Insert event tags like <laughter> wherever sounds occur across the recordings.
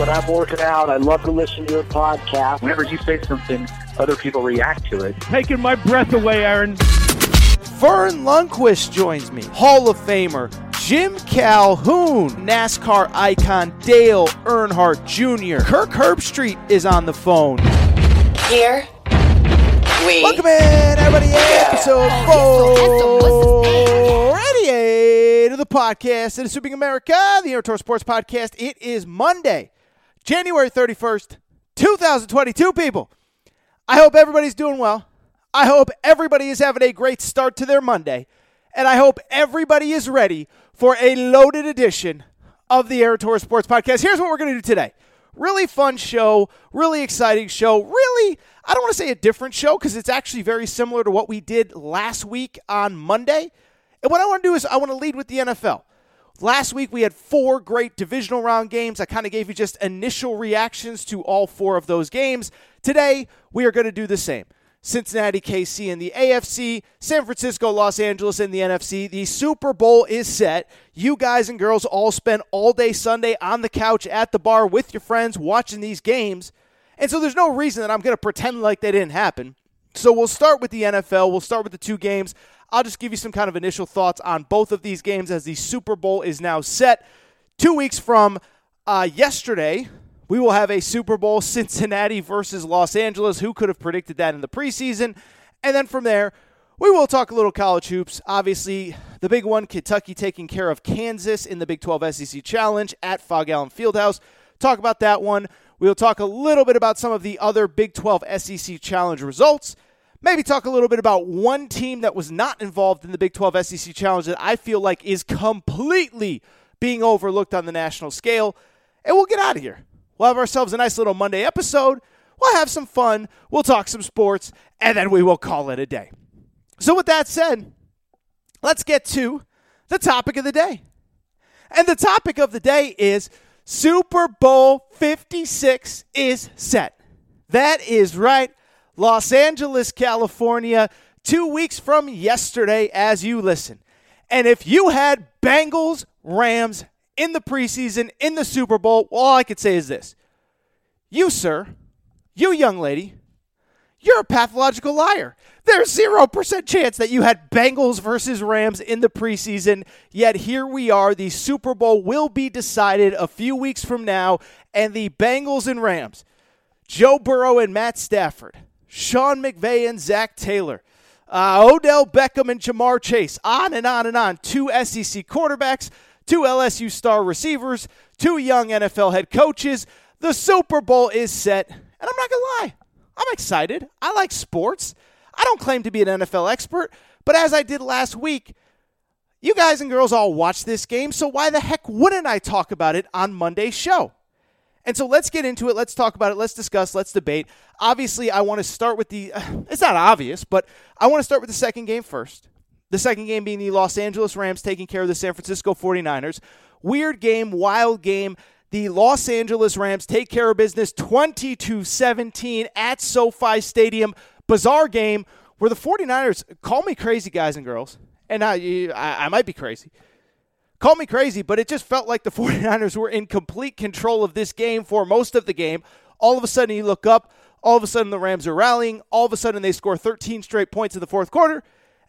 When I'm working out. I love to listen to your podcast. Whenever you say something, other people react to it. Taking my breath away, Aaron. Verne Lundquist joins me. Hall of Famer Jim Calhoun, NASCAR icon Dale Earnhardt Jr. Kirk Herbstreit is on the phone. Here we Welcome in, everybody, episode 488 of the podcast. It is Sweeping America, the Aaron Torres Sports Podcast. It is Monday, January 31st, 2022, people. I hope everybody's doing well. I hope everybody is having a great start to their Monday. And I hope everybody is ready for a loaded edition of the Aaron Torres Sports Podcast. Here's what we're going to do today. Really fun show, really exciting show, really, I don't want to say a different show because it's actually very similar to what we did last week on Monday. And what I want to do is I want to lead with the NFL. Last week we had four great divisional round games. I kind of gave you just initial reactions to all four of those games. Today we are going to do the same. Cincinnati, KC in the AFC, San Francisco, Los Angeles in the NFC. The Super Bowl is set. You guys and girls all spent all day Sunday on the couch at the bar with your friends watching these games. And so there's no reason that I'm going to pretend like they didn't happen. So we'll start with the NFL. We'll start with the two games. I'll just give you some kind of initial thoughts on both of these games as the Super Bowl is now set. Two weeks from uh, yesterday, we will have a Super Bowl Cincinnati versus Los Angeles. Who could have predicted that in the preseason? And then from there, we will talk a little college hoops. Obviously, the big one Kentucky taking care of Kansas in the Big 12 SEC Challenge at Phog Allen Fieldhouse. Talk about that one. We'll talk a little bit about some of the other Big 12 SEC Challenge results. Maybe talk a little bit about one team that was not involved in the Big 12 SEC Challenge that I feel like is completely being overlooked on the national scale. And we'll get out of here. We'll have ourselves a nice little Monday episode. We'll have some fun. We'll talk some sports, and then we will call it a day. So, with that said, let's get to the topic of the day. And the topic of the day is Super Bowl 56 is set. That is right. Los Angeles, California, two weeks from yesterday as you listen. And if you had Bengals, Rams in the preseason, in the Super Bowl, all I could say is this You, sir, you young lady, you're a pathological liar. There's 0% chance that you had Bengals versus Rams in the preseason, yet here we are. The Super Bowl will be decided a few weeks from now, and the Bengals and Rams, Joe Burrow and Matt Stafford, Sean McVay and Zac Taylor, uh, Odell Beckham and Ja'Marr Chase, on and on and on. Two SEC quarterbacks, two LSU star receivers, two young NFL head coaches. The Super Bowl is set, and I'm not going to lie. I'm excited. I like sports. I don't claim to be an NFL expert, but as I did last week, you guys and girls all watch this game, so why the heck wouldn't I talk about it on Monday's show? And so let's get into it. Let's talk about it. Let's discuss. Let's debate. Obviously, I want to start with the. <sighs> It's not obvious, but I want to start with the second game first. The second game being the Los Angeles Rams taking care of the San Francisco 49ers. Weird game, wild game. The Los Angeles Rams take care of business 22 17 at SoFi Stadium. Bizarre game where the 49ers, call me crazy, guys and girls, and I, I, I might be crazy. Call me crazy, but it just felt like the <laughs> 49ers were in complete control of this game for most of the game. All of a sudden, you look up, all of a sudden, the Rams are rallying. All of a sudden, they score 13 straight points in the fourth quarter.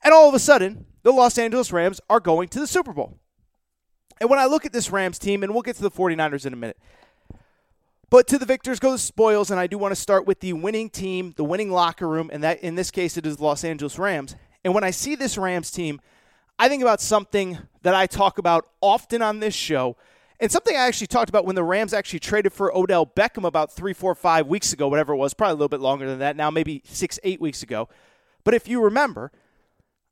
And all of a sudden, the Los Angeles Rams are going to the Super Bowl. And when I look at this Rams team, and we'll get to the 49ers in a minute, but to the victors go the spoils, and I do want to start with the winning team, the winning locker room, and that in this case it is the Los Angeles Rams. And when I see this Rams team, I think about something that I talk about often on this show, and something I actually talked about when the Rams actually traded for Odell Beckham about three, four, five weeks ago, whatever it was, probably a little bit longer than that now, maybe six, eight weeks ago. But if you remember,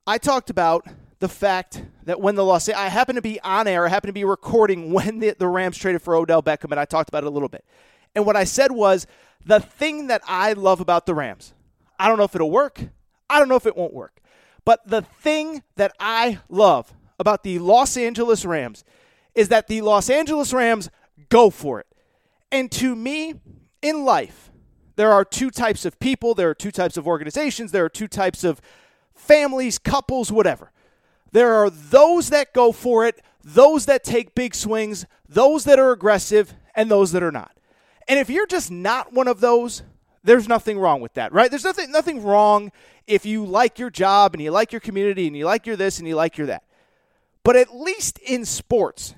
I talked about the fact that when the Los I happened to be on air, I happened to be recording <laughs> when the, the Rams traded for Odell Beckham, and I talked about it a little bit. And what I said was the thing that I love about the Rams. I don't know if it'll work. I don't know if it won't work. But the thing that I love about the Los Angeles Rams is that the Los Angeles Rams go for it. And to me, in life, there are two types of people, there are two types of organizations, there are two types of families, couples, whatever. There are those that go for it, those that take big swings, those that are aggressive, and those that are not. And if you're just not one of those, there's nothing wrong with that, right? There's nothing nothing wrong if you like your job and you like your community and you like your this and you like your that. But at least in sports,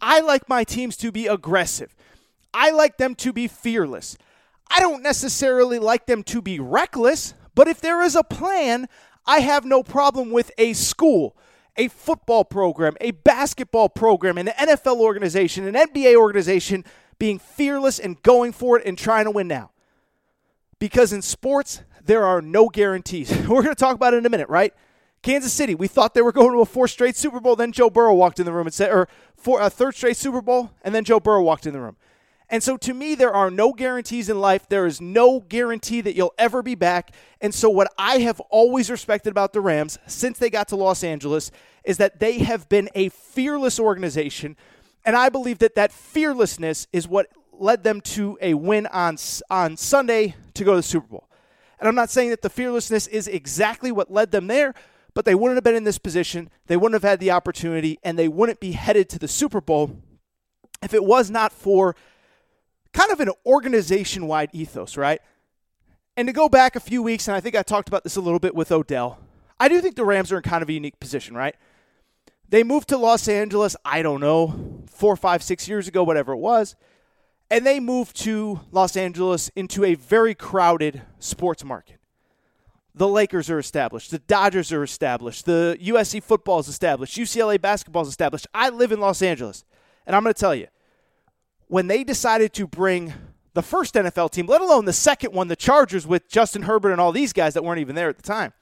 I like my teams to be aggressive. I like them to be fearless. I don't necessarily like them to be reckless, but if there is a plan, I have no problem with a school, a football program, a basketball program, an NFL organization, an NBA organization being fearless and going for it and trying to win now. Because in sports, there are no guarantees. <laughs> We're going to talk about it in a minute, right? Kansas City, we thought they were going to a fourth straight Super Bowl. Then Joe Burrow walked in the room and said, or for a third straight Super Bowl, and then Joe Burrow walked in the room. And so to me, there are no guarantees in life. There is no guarantee that you'll ever be back. And so, what I have always respected about the Rams since they got to Los Angeles is that they have been a fearless organization. And I believe that that fearlessness is what led them to a win on, on Sunday to go to the Super Bowl. And I'm not saying that the fearlessness is exactly what led them there, but they wouldn't have been in this position. They wouldn't have had the opportunity, and they wouldn't be headed to the Super Bowl if it was not for kind of an organization wide ethos, right? And to go back a few weeks, and I think I talked about this a little bit with Odell, I do think the Rams are in kind of a unique position, right? They moved to Los Angeles, I don't know, four, five, six years ago, whatever it was. And they moved to Los Angeles into a very crowded sports market. The Lakers are established. The Dodgers are established. The USC football is established. UCLA basketball is established. I live in Los Angeles. And I'm going to tell you, when they decided to bring the first NFL team, let alone the second one, the Chargers with Justin Herbert and all these guys that weren't even there at the time,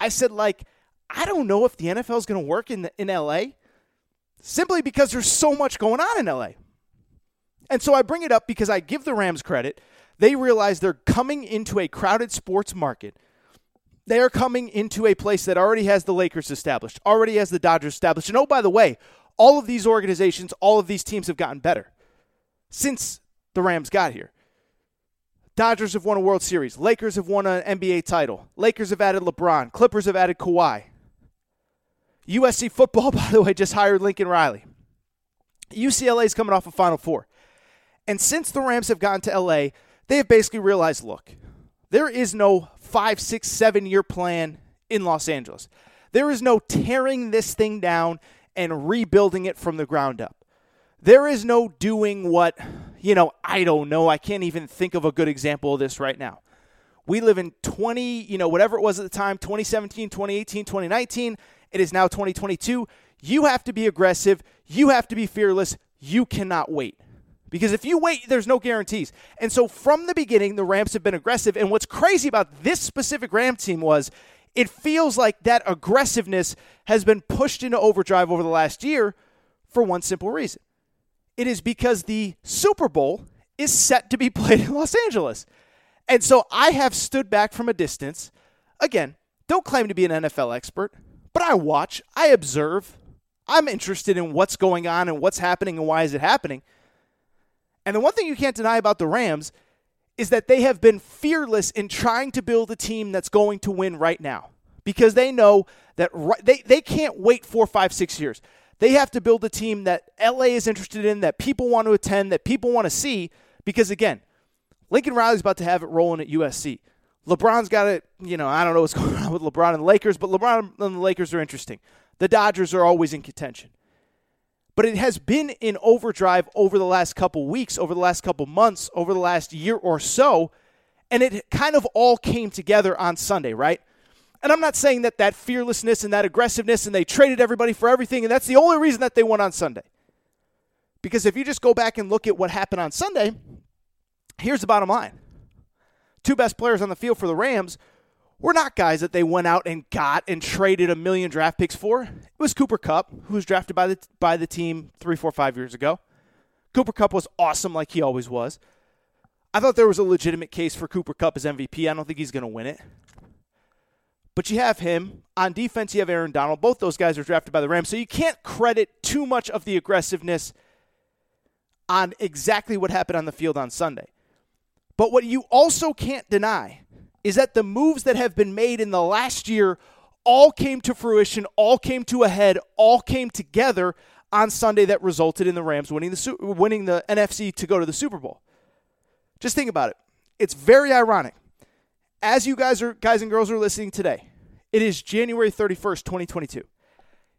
I said, like, I don't know if the NFL is going to work in, the, in LA simply because there's so much going on in LA. And so I bring it up because I give the Rams credit. They realize they're coming into a crowded sports market. They are coming into a place that already has the Lakers established, already has the Dodgers established. And oh, by the way, all of these organizations, all of these teams have gotten better since the Rams got here. Dodgers have won a World Series. Lakers have won an NBA title. Lakers have added LeBron. Clippers have added Kawhi. USC football, <laughs> by the way, just hired Lincoln Riley. UCLA is coming off a Final Four. And since the Rams have gotten to LA, they have basically realized look, there is no five, six, seven year plan in Los Angeles. There is no tearing this thing down and rebuilding it from the ground up. There is no doing what, you know, I don't know. I can't even think of a good example of this right now. We live in 20, you know, whatever it was at the time 2017, 2018, 2019. It is now 2022. You have to be aggressive. You have to be fearless. You cannot wait. Because if you wait, there's no guarantees. And so from the beginning, the Rams have been aggressive. And what's crazy about this specific Ram team was it feels like that aggressiveness has been pushed into overdrive over the last year for one simple reason it is because the Super Bowl is set to be <laughs> played in Los Angeles. And so I have stood back from a distance. Again, don't claim to be an NFL expert, but I watch, I observe. I'm interested in what's going on and what's happening and why is it happening. And the one thing you can't deny about the Rams is that they have been fearless in trying to build a team that's going to win right now because they know that right, they, they can't wait four, five, six years. They have to build a team that LA is interested in, that people want to attend, that people want to see. Because again, Lincoln Riley's about to have it rolling at USC. LeBron's got it, you know, I don't know what's <laughs> going on with LeBron and the Lakers, but LeBron and the Lakers are interesting. The Dodgers are always in contention. But it has been in overdrive over the last couple weeks, over the last couple months, over the last year or so, and it kind of all came together on Sunday, right? And I'm not saying that that fearlessness and that aggressiveness and they traded everybody for everything and that's the only reason that they won on Sunday. Because if you just go back and look at what happened on Sunday, here's the bottom line two best players on the field for the Rams were not guys that they went out and got and traded a million draft picks for. It was Cooper Kupp, who was drafted by the by the team three, four, five years ago. Cooper Kupp was awesome, like he always was. I thought there was a legitimate case for Cooper Kupp as MVP. I don't think he's going to win it. But you have him. On defense, you have Aaron Donald. Both those guys are drafted by the Rams. So you can't credit too much of the aggressiveness on exactly what happened on the field on Sunday. But what you also can't deny is that the moves that have been made in the last year all came to fruition, all came to a head, all came together on Sunday that resulted in the Rams winning the winning the NFC to go to the Super Bowl. Just think about it. It's very ironic. As you guys are guys and girls are listening today, it is January 31st, 2022.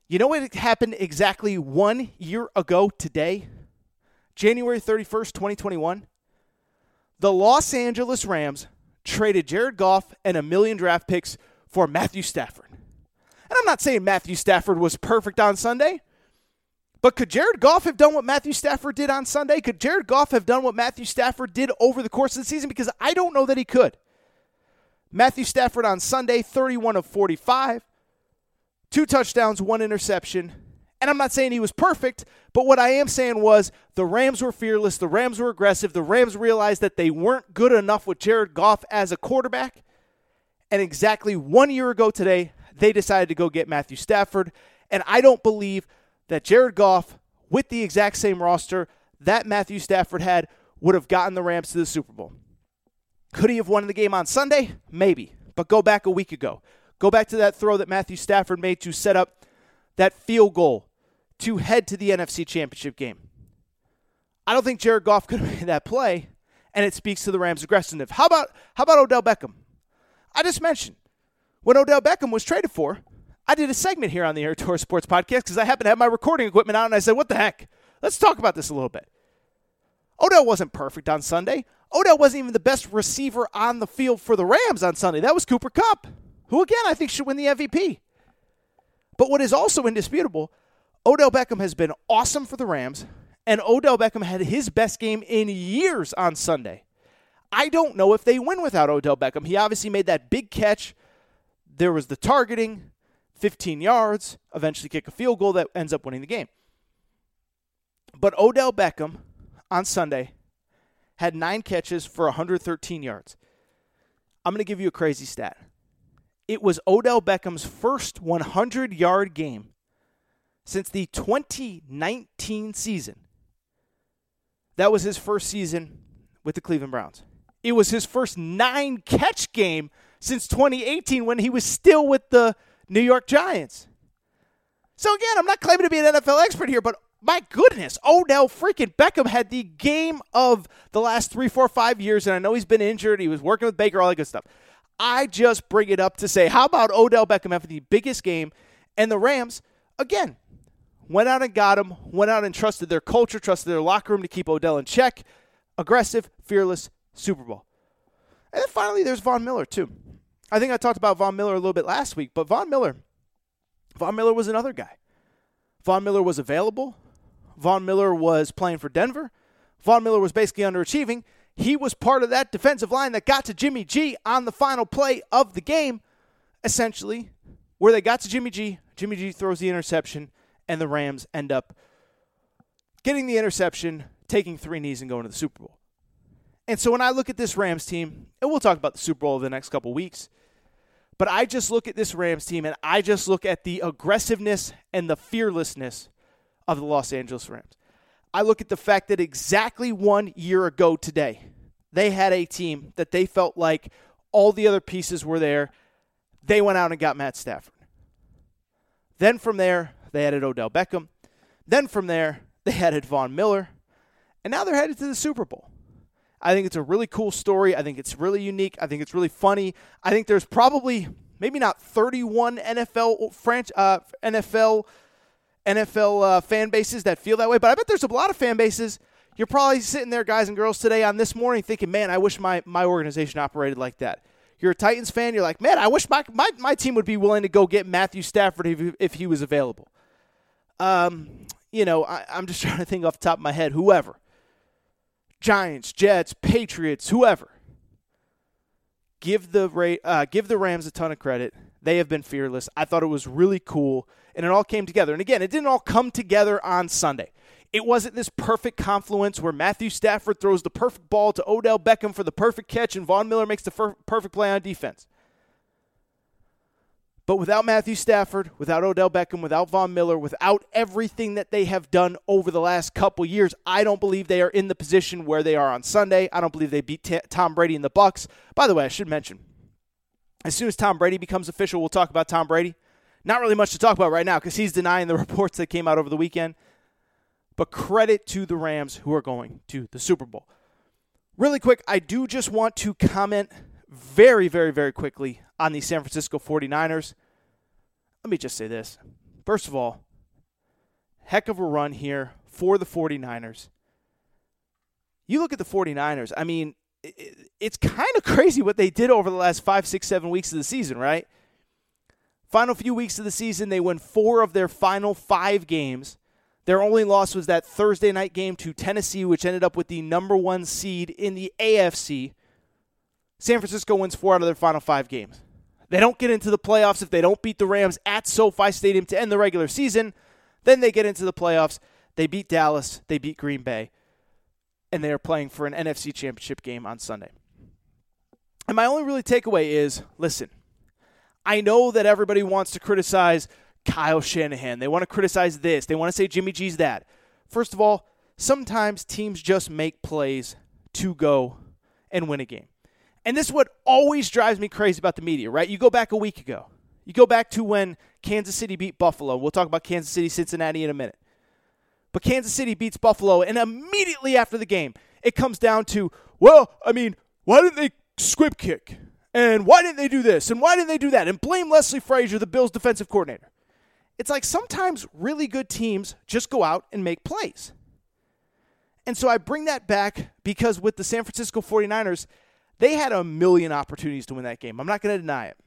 You know what happened exactly 1 year ago today? January 31st, 2021 the Los Angeles Rams traded Jared Goff and a million draft picks for Matthew Stafford. And I'm not saying Matthew Stafford was perfect on Sunday, but could Jared Goff have done what Matthew Stafford did on Sunday? Could Jared Goff have done what Matthew Stafford did over the course of the season? Because I don't know that he could. Matthew Stafford on Sunday, 31 of 45, two touchdowns, one interception, and I'm not saying he was perfect, but what I am saying was the Rams were fearless, the Rams were aggressive, the Rams realized that they weren't good enough with Jared Goff as a quarterback. And exactly one year ago today, they decided to go get Matthew Stafford. And I don't believe that Jared Goff, with the exact same roster that Matthew Stafford had, would have gotten the Rams to the Super Bowl. Could he have won the game on Sunday? Maybe. But go back a week ago. Go back to that throw that Matthew Stafford made to set up that field goal to head to the NFC Championship game. I don't think Jared Goff <laughs> could have made that play, and it speaks to the Rams' aggressiveness. How about how about Odell Beckham? I just mentioned when Odell Beckham was traded for, I did a segment here on the Aaron Torres Sports Podcast because I happened to have my recording equipment out, and I said, "What the heck? Let's talk about this a little bit." Odell wasn't perfect on Sunday. Odell wasn't even the best receiver on the field for the Rams on Sunday. That was Cooper Kupp, who again I think should win the MVP. But what is also indisputable, Odell Beckham has been awesome for the Rams, and Odell Beckham had his best game in years on Sunday. I don't know if they win without Odell Beckham. He obviously made that big catch. There was the targeting, 15 yards, eventually kick a field goal that ends up winning the game. But Odell Beckham on Sunday had nine catches for 113 yards. I'm going to give you a crazy stat. It was Odell Beckham's first 100 yard game since the 2019 season. That was his first season with the Cleveland Browns. It was his first nine catch game since 2018 when he was still with the New York Giants. So, again, I'm not claiming to be an NFL expert here, but my goodness, Odell freaking Beckham had the game of the last three, four, five years, and I know he's been injured. He was working with Baker, all that good stuff. I just bring it up to say, how about Odell Beckham having the biggest game? And the Rams, again, went out and got him, went out and trusted their culture, trusted their locker room to keep Odell in check. Aggressive, fearless Super Bowl. And then finally, there's Von Miller, too. I think I talked about Von Miller a little bit last week, but Von Miller, Von Miller was another guy. Von Miller was available. Von Miller was playing for Denver. Von Miller was basically underachieving. He was part of that defensive line that got to Jimmy G on the final play of the game, essentially, where they got to Jimmy G. Jimmy G throws the interception, and the Rams end up getting the interception, taking three knees, and going to the Super Bowl. And so when I look at this Rams team, and we'll talk about the Super Bowl over the next couple weeks, but I just look at this Rams team and I just look at the aggressiveness and the fearlessness of the Los Angeles Rams. I look at the fact that exactly one year ago today, they had a team that they felt like all the other pieces were there. They went out and got Matt Stafford. Then from there, they added Odell Beckham. Then from there, <laughs> they added Von Miller. And now they're headed to the Super Bowl. I think it's a really cool story. I think it's really unique. I think it's really funny. I think there's probably maybe not 31 NFL French uh, NFL NFL uh, fan bases that feel that way, but I bet there's a lot of fan bases. You're probably sitting there, guys and girls, today on this morning thinking, man, I wish my, my organization operated like that. You're a Titans fan, you're like, man, I wish my, my, my team would be willing to go get Matthew Stafford if, if he was available. Um, you know, I, I'm just <laughs> trying to think off the top of my head, whoever. Giants, Jets, Patriots, whoever. Give the uh, give the Rams a ton of credit. They have been fearless. I thought it was really cool, and it all came together. And again, it didn't all come together on Sunday. It wasn't this perfect confluence where Matthew Stafford throws the perfect ball to Odell Beckham for the perfect catch and Von Miller makes the perfect play on defense. But without Matthew Stafford, without Odell Beckham, without Von Miller, without everything that they have done over the last couple years, I don't believe they are in the position where they are on Sunday. I don't believe they beat T- Tom Brady in the Bucks. By the way, I should mention, as soon as Tom Brady becomes official, we'll talk about Tom Brady. Not really much to talk about right now because he's denying the <laughs> reports that came out over the weekend. But credit to the Rams who are going to the Super Bowl. Really quick, I do just want to comment very, very, very quickly on the San Francisco 49ers. Let me just say this. First of all, heck of a run here for the 49ers. You look at the 49ers, I mean, it's kind of crazy what they did over the last five, six, seven weeks of the season, right? Final few weeks of the season, they win four of their final five games. Their only loss was that Thursday night game to Tennessee, which ended up with the number one seed in the AFC. San Francisco wins four out of their final five games. They don't get into the playoffs if they don't beat the Rams at SoFi Stadium to end the regular season. Then they get into the playoffs. They beat Dallas, they beat Green Bay, and they are playing for an NFC championship game on Sunday. And my only really takeaway is listen, I know that everybody wants to criticize Kyle Shanahan. They want to criticize this. They want to say Jimmy G's that. First of all, sometimes teams just make plays to go and win a game. And this is what always drives me crazy about the media, right? You go back a week ago. You go back to when Kansas City beat Buffalo. We'll talk about Kansas City, Cincinnati in a minute. But Kansas City beats Buffalo, and immediately after the game, it comes down to, well, I mean, why didn't they squib kick? And why didn't they do this? And why didn't they do that? And blame Leslie Frazier, the Bills' defensive coordinator. It's like sometimes really good teams just go out and make plays. And so I bring that back because with the San Francisco 49ers, they had a million opportunities to win that game. I'm not going to deny it.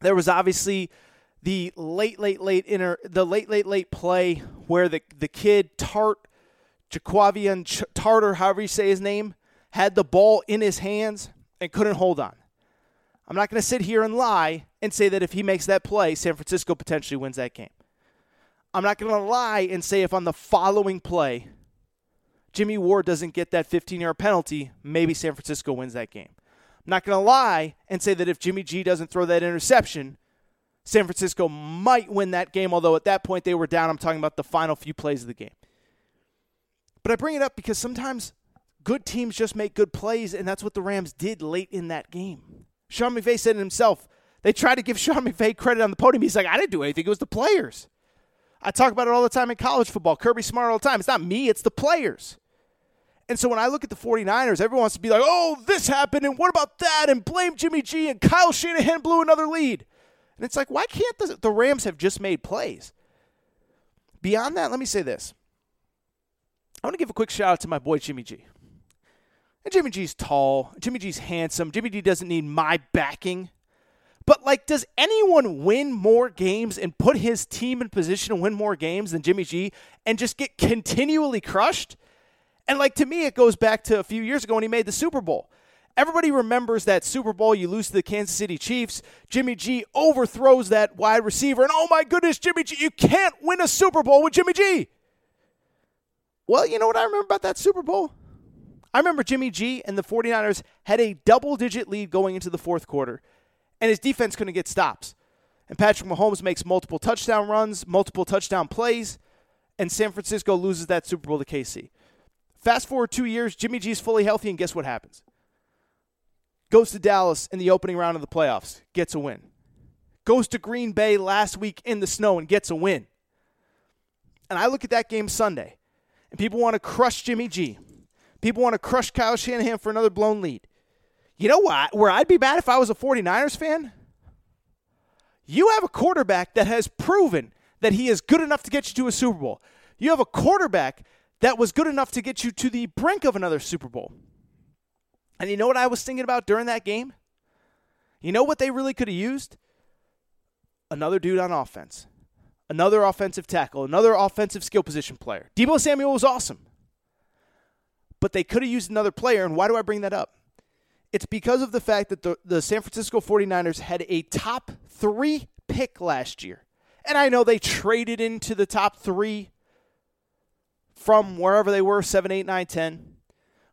There was obviously the late, late, late inner, the late, late, late play where the the kid Tartt, Jaquavian Ch- Tartar, however you say his name, had the ball in his hands and couldn't hold on. I'm not going to sit here and lie and say that if he makes that play, San Francisco potentially wins that game. I'm not going to lie and say if on the following play Jimmy Ward doesn't get that 15 yard penalty, maybe San Francisco wins that game. I'm not going to lie and say that if Jimmy G doesn't throw that interception, San Francisco might win that game, although at that point they were down. I'm talking about the final few plays of the game. But I bring it up because sometimes good teams just make good plays, and that's what the Rams did late in that game. Sean McVay said it himself. They tried to give <laughs> Sean McVay credit on the podium. He's like, I didn't do anything. It was the players. I talk about it all the time in college football. Kirby Smart all the time. It's not me, it's the players. And so when I look at the 49ers, everyone wants to be like, oh, this happened, and what about that? And blame Jimmy G, and Kyle Shanahan blew another lead. And it's like, why can't the, the Rams have just made plays? Beyond that, let me say this. I want to give a quick shout out to my boy Jimmy G. And Jimmy G's tall. Jimmy G's handsome. Jimmy G doesn't need my backing. But like, does anyone win more games and put his team in position to win more games than Jimmy G and just get continually crushed? And like to me, it goes back to a few years ago when he made the Super Bowl. Everybody remembers that Super Bowl you lose to the Kansas City Chiefs. Jimmy G overthrows that wide receiver, and oh my goodness, Jimmy G, you can't win a Super Bowl with Jimmy G. Well, you know what I remember about that Super Bowl? I remember Jimmy G and the 49ers had a double digit lead going into the fourth quarter, and his defense couldn't get stops. And Patrick Mahomes makes multiple touchdown runs, multiple touchdown plays, and San Francisco loses that Super Bowl to KC. Fast forward two years, Jimmy G is fully healthy, and guess what happens? Goes to Dallas in the opening round of the playoffs, gets a win. Goes to Green Bay last week in the snow and gets a win. And I look at that game Sunday, and people want to crush Jimmy G. People want to crush Kyle Shanahan for another blown lead. You know what? Where I'd be mad if I was a 49ers fan? You have a quarterback that has proven that he is good enough to get you to a Super Bowl. You have a quarterback that was good enough to get you to the brink of another Super Bowl. And you know what I was thinking about during that game? You know what they really could have used? Another dude on offense, another offensive tackle, another offensive skill position player. Deebo Samuel was awesome, but they could have used another player. And why do I bring that up? It's because of the fact that the, the San Francisco 49ers had a top three pick last year. And I know they traded into the top three from wherever they were 7, 8, 9, 10.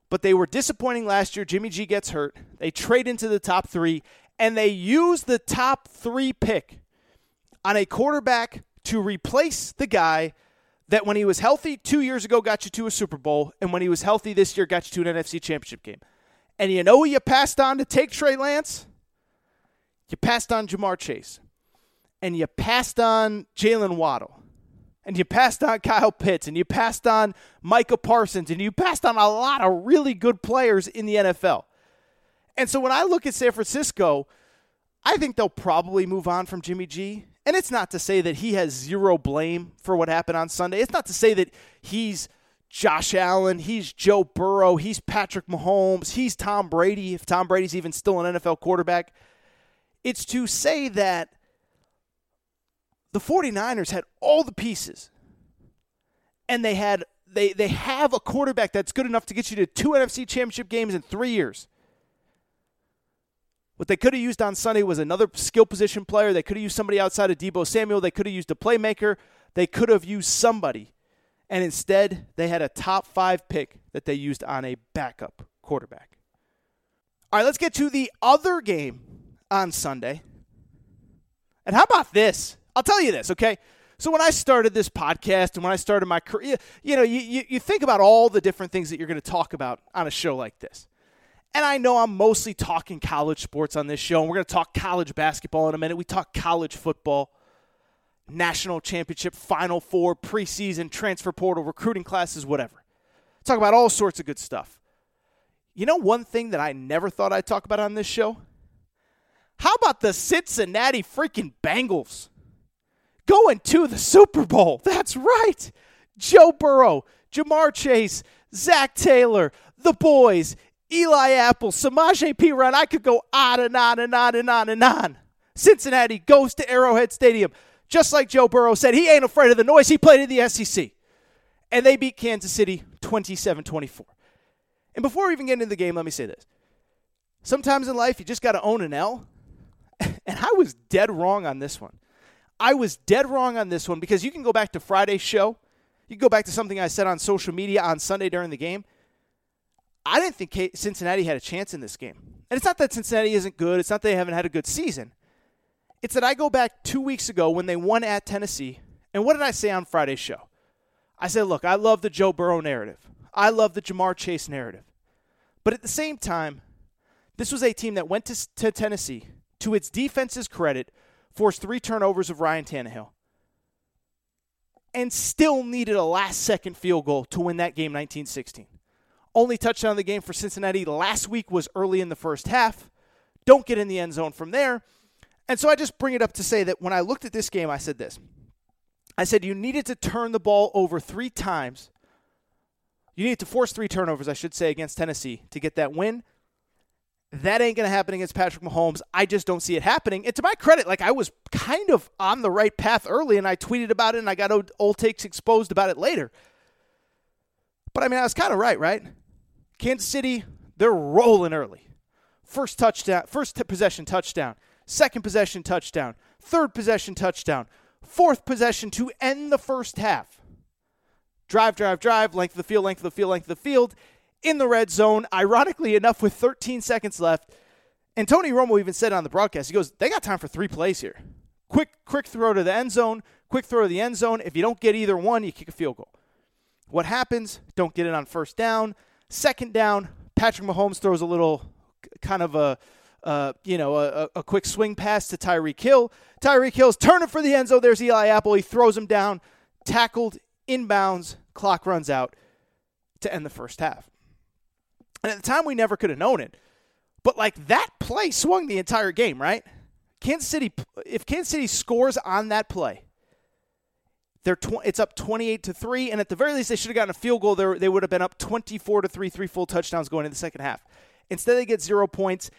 But they were disappointing last year. Jimmy G gets hurt. They trade into the top three, and they use the top three pick on a quarterback to replace the guy that when he was healthy two years ago got you to a Super Bowl, and when he was healthy this year got you to an NFC championship game. And you know who you passed on to take Trey Lance? You passed on Ja'Marr Chase. And you passed on Jaylen Waddle. And you passed on Kyle Pitts. And you passed on Micah Parsons. And you passed on a lot of really good players in the NFL. And so when I look at San Francisco, I think they'll probably move on from Jimmy G. And it's not to say that he has zero blame for what happened on Sunday. It's not to say that he's Josh Allen, he's Joe Burrow, he's Patrick Mahomes, he's Tom Brady, if Tom Brady's even still an NFL quarterback. It's to say that the 49ers had all the pieces and they had they they have a quarterback that's good enough to get you to two NFC championship games in 3 years. What they could have used on Sunday was another skill position player. They could have used somebody outside of Deebo Samuel. They could have used a playmaker. They could have used somebody. And instead, they had a top five pick that they used on a backup quarterback. All right, let's get to the other game on Sunday. And how about this? I'll tell you this, okay? So when I started this podcast and when I started my career, you know, you, you, you think about all the different things that you're going to talk about on a show like this. And I know I'm mostly talking college sports on this show, and we're going to talk college basketball in a minute. We talk college football, national championship, final four, preseason, transfer portal, recruiting classes, whatever. Talk about all sorts of good stuff. You know, one thing that I never thought I'd talk about on this show? How about the Cincinnati freaking Bengals going to the Super Bowl? <laughs> That's right. Joe Burrow, Ja'Marr Chase, Zac Taylor, the boys, Eli Apple, Samaje Run—I could go on and on and on and on and on. Cincinnati goes to Arrowhead Stadium. Just like Joe Burrow said, he ain't afraid of the noise. He played in the SEC. And they beat Kansas City 27 24. And before we even get into the game, let me say this. Sometimes in life, you just got to own an L. <laughs> And I was dead wrong on this one. I was dead wrong on this one because you can go back to Friday's show. You can go back to something I said on social media on Sunday during the game. I didn't think Cincinnati had a chance in this game. And it's not that Cincinnati isn't good. It's not that they haven't had a good season. It's that I go back two weeks ago when they won at Tennessee. And what did I say on Friday's show? I said, look, I love the Joe Burrow narrative. I love the Ja'Marr Chase narrative. But at the same time, this was a team that went to, to Tennessee, to its defense's credit, forced three turnovers of Ryan Tannehill, and still needed a last second field goal to win that game 19 16. Only touchdown of the game for Cincinnati last week was early in the first half. Don't get in the end zone from there. And so I just bring it up to say that when I looked at this game, I said this. I said you needed to turn the ball over three times. You needed to force three turnovers, I should say, against Tennessee to get that win. That ain't going to happen against Patrick Mahomes. I just don't see it happening. And to my credit, like I was kind of on the right path early and I tweeted about it and I got old, old takes exposed about it later. But I mean, I was kind of right, right? Kansas City, they're rolling early. First touchdown, first t- possession touchdown, second possession touchdown, third possession touchdown, fourth possession to end the first half. Drive, drive, drive, length of the field, length of the field, length of the field. In the red zone, ironically enough, with 13 seconds left. And Tony Romo even said on the broadcast, he goes, they got time for three plays here. Quick, quick throw to the end zone, quick throw to the end zone. If you don't get either one, you kick a field goal. What happens? Don't get it on first down. Second down, Patrick Mahomes throws a little kind of a uh, you know, a, a, quick swing pass to Tyreek Hill. Tyreek Hill's turning for the end zone. There's Eli Apple. He throws him down, tackled, inbounds, clock runs out to end the first half. And at the time, we never could have known it. But like that play swung the entire game, right? Kansas City, if Kansas City scores on that play, they're tw- it's up 28 to 3 and at the very least they should have gotten a field goal there they would have been up 24 to 3 three full touchdowns going into the second half instead they get 0 points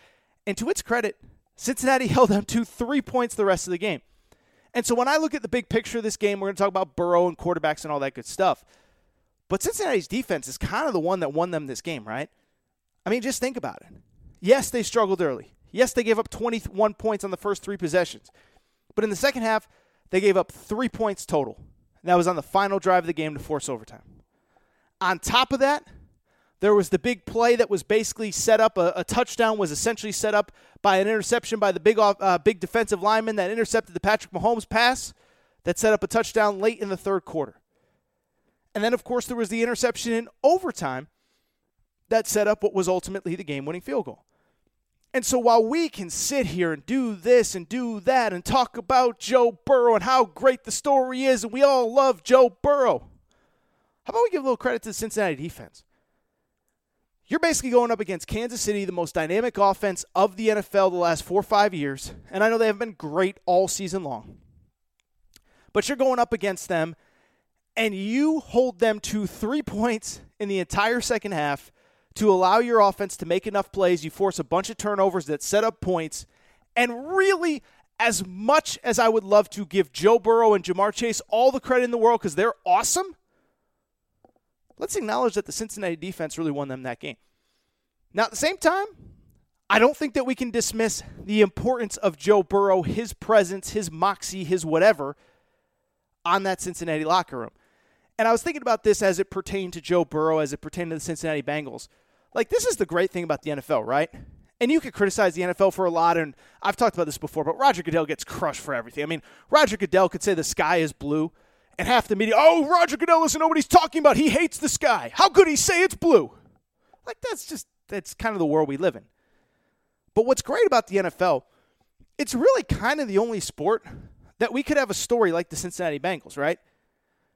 and to its credit Cincinnati <laughs> held on to 3 points the rest of the game. And so when I look at the big picture of this game we're going to talk about Burrow and quarterbacks and all that good stuff. But Cincinnati's defense is kind of the one that won them this game right? I mean just think about it. Yes they struggled early. Yes they gave up 21 points on the first 3 possessions. But in the second half they gave up 3 points total. And that was on the final drive of the game to force overtime. On top of that, there was the big play that was basically set up. A, a touchdown was essentially set up by an interception by the big uh, big defensive lineman that intercepted the Patrick Mahomes pass that set up a touchdown late in the third quarter. And then, of course, there was the interception in overtime that set up what was ultimately the game winning field goal. And so while we can sit here and do this and do that and talk about Joe Burrow and how great the story is, and we all love Joe Burrow, how about we give a little credit to the Cincinnati defense? You're basically going up against Kansas City, the most dynamic offense of the NFL the last four or five years. And I know they have been great all season long. But you're going up against them, and you hold them to three points in the entire second half to allow your offense to make enough plays. You force a bunch of turnovers that set up points. And really, as much as I would love to give Joe Burrow and Ja'Marr Chase all the credit in the world because they're awesome, let's acknowledge that the Cincinnati defense really won them that game. Now, at the same time, I don't think that we can dismiss the importance of Joe Burrow, his presence, his moxie, his whatever on that Cincinnati locker room. And I was thinking about this as it pertained to Joe Burrow, as it pertained to the Cincinnati Bengals. Like, this is the great thing about the NFL, right? And you could criticize the NFL for a lot, and I've talked about this before, but Roger Goodell gets crushed for everything. I mean, Roger Goodell could say the sky is blue, and half the media, oh, Roger Goodell what he's talking about. He hates the sky. How could he say it's blue? Like, that's just, that's kind of the world we live in. But what's great about the NFL, it's really kind of the only sport that we could have a story like the Cincinnati Bengals, right?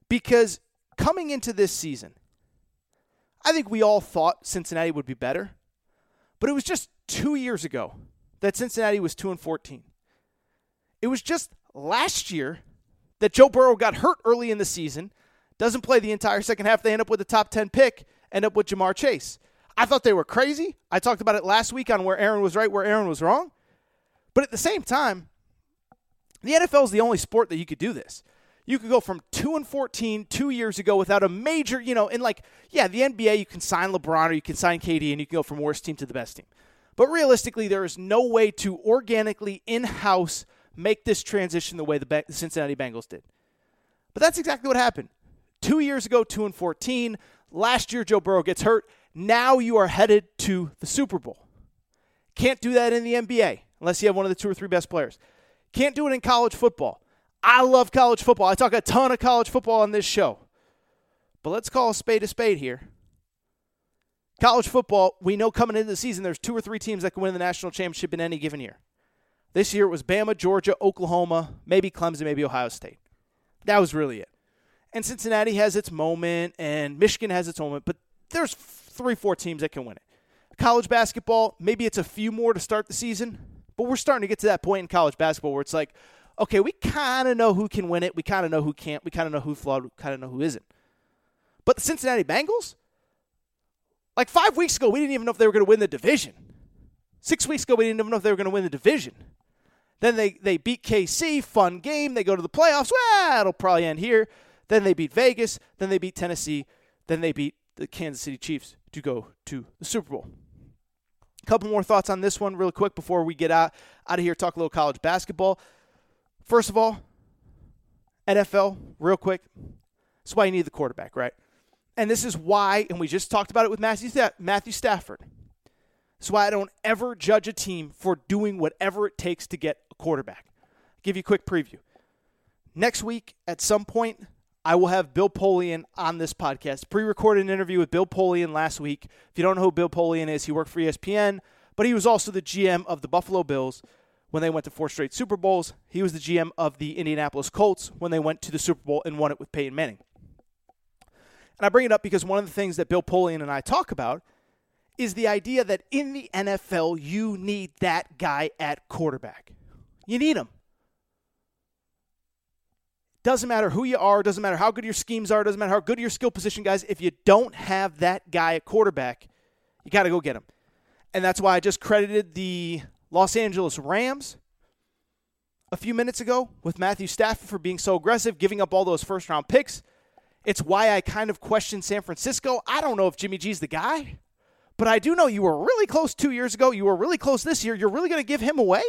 Because coming into this season, I think we all thought Cincinnati would be better, but it was just two years ago that Cincinnati was 2 and 14. It was just last year that Joe Burrow got hurt early in the season, doesn't play the entire second half. They end up with a top 10 pick, end up with Ja'Marr Chase. I thought they were crazy. I talked about it last week on where Aaron was right, where Aaron was wrong. But at the same time, the NFL is the only sport that you could do this you could go from 2 and 14 two years ago without a major, you know, in like, yeah, the NBA, you can sign LeBron or you can sign KD and you can go from worst team to the best team. But realistically, there is no way to organically in house make this transition the way the Cincinnati Bengals did. But that's exactly what happened. Two years ago, 2 and 14. Last year, Joe Burrow gets hurt. Now you are headed to the Super Bowl. Can't do that in the NBA unless you have one of the two or three best players. Can't do it in college football. I love college football. I talk a ton of college football on this show. But let's call a spade a spade here. College football, we know coming into the season, there's two or three teams that can win the national championship in any given year. This year it was Bama, Georgia, Oklahoma, maybe Clemson, maybe Ohio State. That was really it. And Cincinnati has its moment, and Michigan has its moment, but there's three, four teams that can win it. College basketball, maybe it's a few more to start the season, but we're starting to get to that point in college basketball where it's like, okay, we kind of know who can win it. We kind of know who can't. We kind of know who flawed. We kind of know who isn't. But the Cincinnati Bengals, like five weeks ago, we didn't even know if they were going to win the division. Six weeks ago, we didn't even know if they were going to win the division. Then they, they beat KC, fun game. They go to the playoffs. Well, it'll probably end here. Then they beat Vegas. Then they beat Tennessee. Then they beat the Kansas City Chiefs to go to the Super Bowl. A couple more thoughts on this one, real quick, before we get out, out of here, talk a little college basketball. First of all, NFL, real quick, that's why you need the quarterback, right? And this is why, and we just talked about it with Matthew, Matthew Stafford. That's why I don't ever judge a team for doing whatever it takes to get a quarterback. I'll give you a quick preview. Next week, at some point, I will have Bill Polian on this podcast. Pre recorded an interview with Bill Polian last week. If you don't know who Bill Polian is, he worked for ESPN, but he was also the GM of the Buffalo Bills when they went to four straight Super Bowls. He was the GM of the Indianapolis Colts when they went to the Super Bowl and won it with Peyton Manning. And I bring it up because one of the things that Bill Polian and I talk about is the idea that in the NFL, you need that guy at quarterback. You need him. Doesn't matter who you are, doesn't matter how good your schemes are, doesn't matter how good your skill position guys. If you don't have that guy at quarterback, you got to go get him. And that's why I just credited the Los Angeles Rams a few minutes ago with Matthew Stafford for being so aggressive, giving up all those first round picks. It's why I kind of question San Francisco. I don't know if Jimmy G's the guy, but I do know you were really close two years ago. You were really close this year. You're really going to give him away?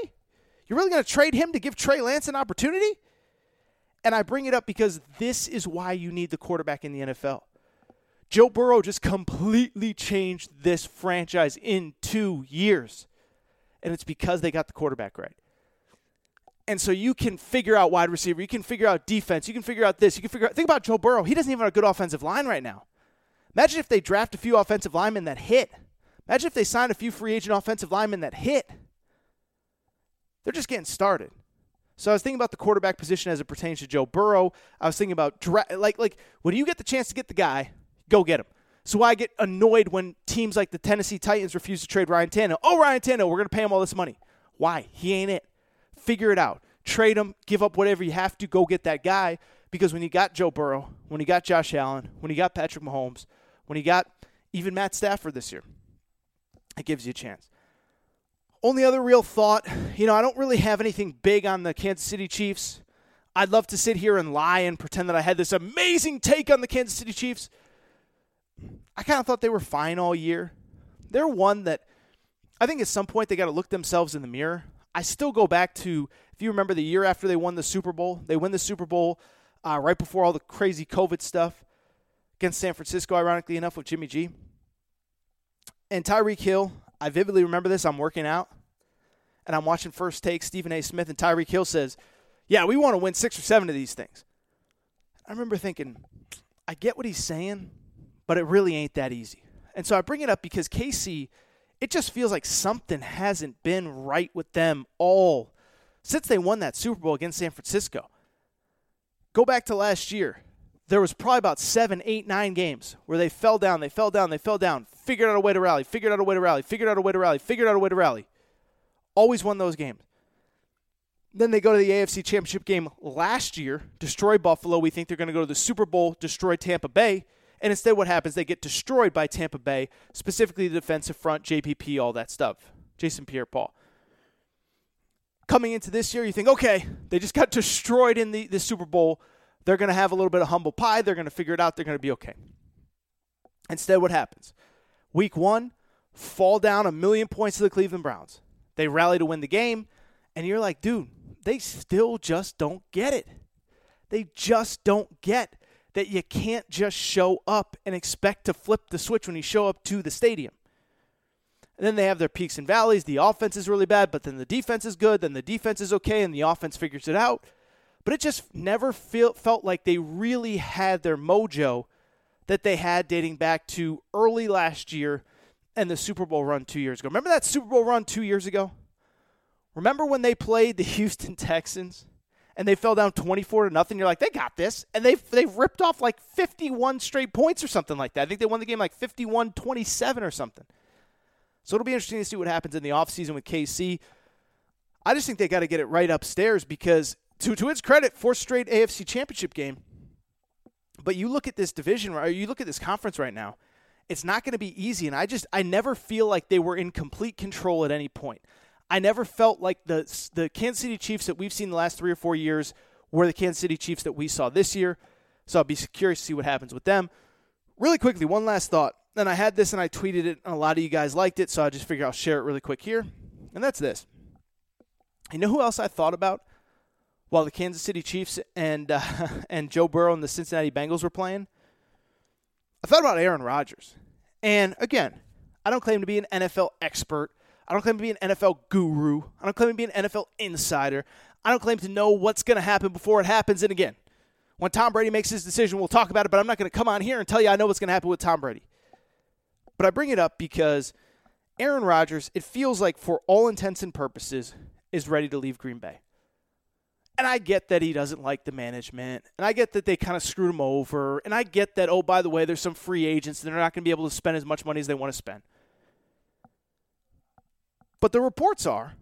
You're really going to trade him to give Trey Lance an opportunity? And I bring it up because this is why you need the quarterback in the NFL. Joe Burrow just completely changed this franchise in two years. And it's because they got the quarterback right. And so you can figure out wide receiver, you can figure out defense, you can figure out this, you can figure out think about Joe Burrow. He doesn't even have a good offensive line right now. Imagine if they draft a few offensive linemen that hit. Imagine if they sign a few free agent offensive linemen that hit. They're just getting started. So I was thinking about the quarterback position as it pertains to Joe Burrow. I was thinking about dra- like like when you get the chance to get the guy, go get him. So I get annoyed when teams like the Tennessee Titans refuse to trade Ryan Tannehill. Oh, Ryan Tannehill, we're going to pay him all this money. Why? He ain't it. Figure it out. Trade him. Give up whatever you have to. Go get that guy. Because when you got Joe Burrow, when you got Josh Allen, when you got Patrick Mahomes, when you got even Matt Stafford this year, it gives you a chance. Only other real thought, you know, I don't really have anything big on the Kansas City Chiefs. I'd love to sit here and lie and pretend that I had this amazing take on the Kansas City Chiefs. I kind of thought they were fine all year. They're one that I think at some point they got to look themselves in the mirror. I still go back to, if you remember the year after they won the Super Bowl, they win the Super Bowl uh, right before all the crazy COVID stuff against San Francisco, ironically enough, with Jimmy G. And Tyreek Hill, I vividly remember this. I'm working out and I'm watching First Take. Stephen A. Smith and Tyreek Hill says, "Yeah, we want to win six or seven of these things." I remember thinking, I get what he's saying, but it really ain't that easy. And so I bring it up because Casey, it just feels like something hasn't been right with them all since they won that Super Bowl against San Francisco. Go back to last year. There was probably about seven, eight, nine games where they fell down, they fell down, they fell down, figured out a way to rally, figured out a way to rally, figured out a way to rally, figured out a way to rally. Always won those games. Then they go to the AFC Championship game last year, destroy Buffalo. We think they're going to go to the Super Bowl, destroy Tampa Bay. And instead, what happens? They get destroyed by Tampa Bay, specifically the defensive front, JPP, all that stuff. Jason Pierre Paul. Coming into this year, you think, okay, they just got destroyed in the, the Super Bowl. They're going to have a little bit of humble pie. They're going to figure it out. They're going to be okay. Instead, what happens? Week one, fall down a million points to the Cleveland Browns. They rally to win the game, and you're like, dude, they still just don't get it. They just don't get that you can't just show up and expect to flip the switch when you show up to the stadium. And then they have their peaks and valleys. The offense is really bad, but then the defense is good. Then the defense is okay, and the offense figures it out. But it just never feel, felt like they really had their mojo that they had dating back to early last year and the Super Bowl run two years ago. Remember that Super Bowl run two years ago? Remember when they played the <laughs> Houston Texans and they fell down 24 to nothing? You're like, they got this. And they've, they've ripped off like 51 straight points or something like that. I think they won the game like 51 27 or something. So it'll be interesting to see what happens in the offseason with KC. I just think they got to get it right upstairs because, to, to its credit, fourth straight AFC championship game. But you look at this division, or you look at this conference right now, it's not going to be easy. And I just, I never feel like they were in complete control at any point. I never felt like the the Kansas City Chiefs that we've seen the last three or four years were the Kansas City Chiefs that we saw this year. So I'll be curious to see what happens with them. Really quickly, one last thought. And I had this and I tweeted it, and a lot of you guys liked it, so I just figured I'll share it really quick here. And that's this. You know who else I thought about while the Kansas City Chiefs and uh, <laughs> and Joe Burrow and the Cincinnati Bengals were playing? I thought about Aaron Rodgers. And again, I don't claim to be an NFL expert. I don't claim to be an NFL guru. I don't claim to be an NFL insider. I don't claim to know what's going to happen before it happens. And again, when Tom Brady makes his decision, we'll talk about it, but I'm not going to come on here and tell you I know what's going to happen with Tom Brady. But I bring it up because Aaron Rodgers, it feels like for all intents and purposes, is ready to leave Green Bay. And I get that he doesn't like the management. And I get that they kind of screwed him over. And I get that, oh, by the way, there's some free agents and they're not going to be able to spend as much money as they want to spend. But the reports are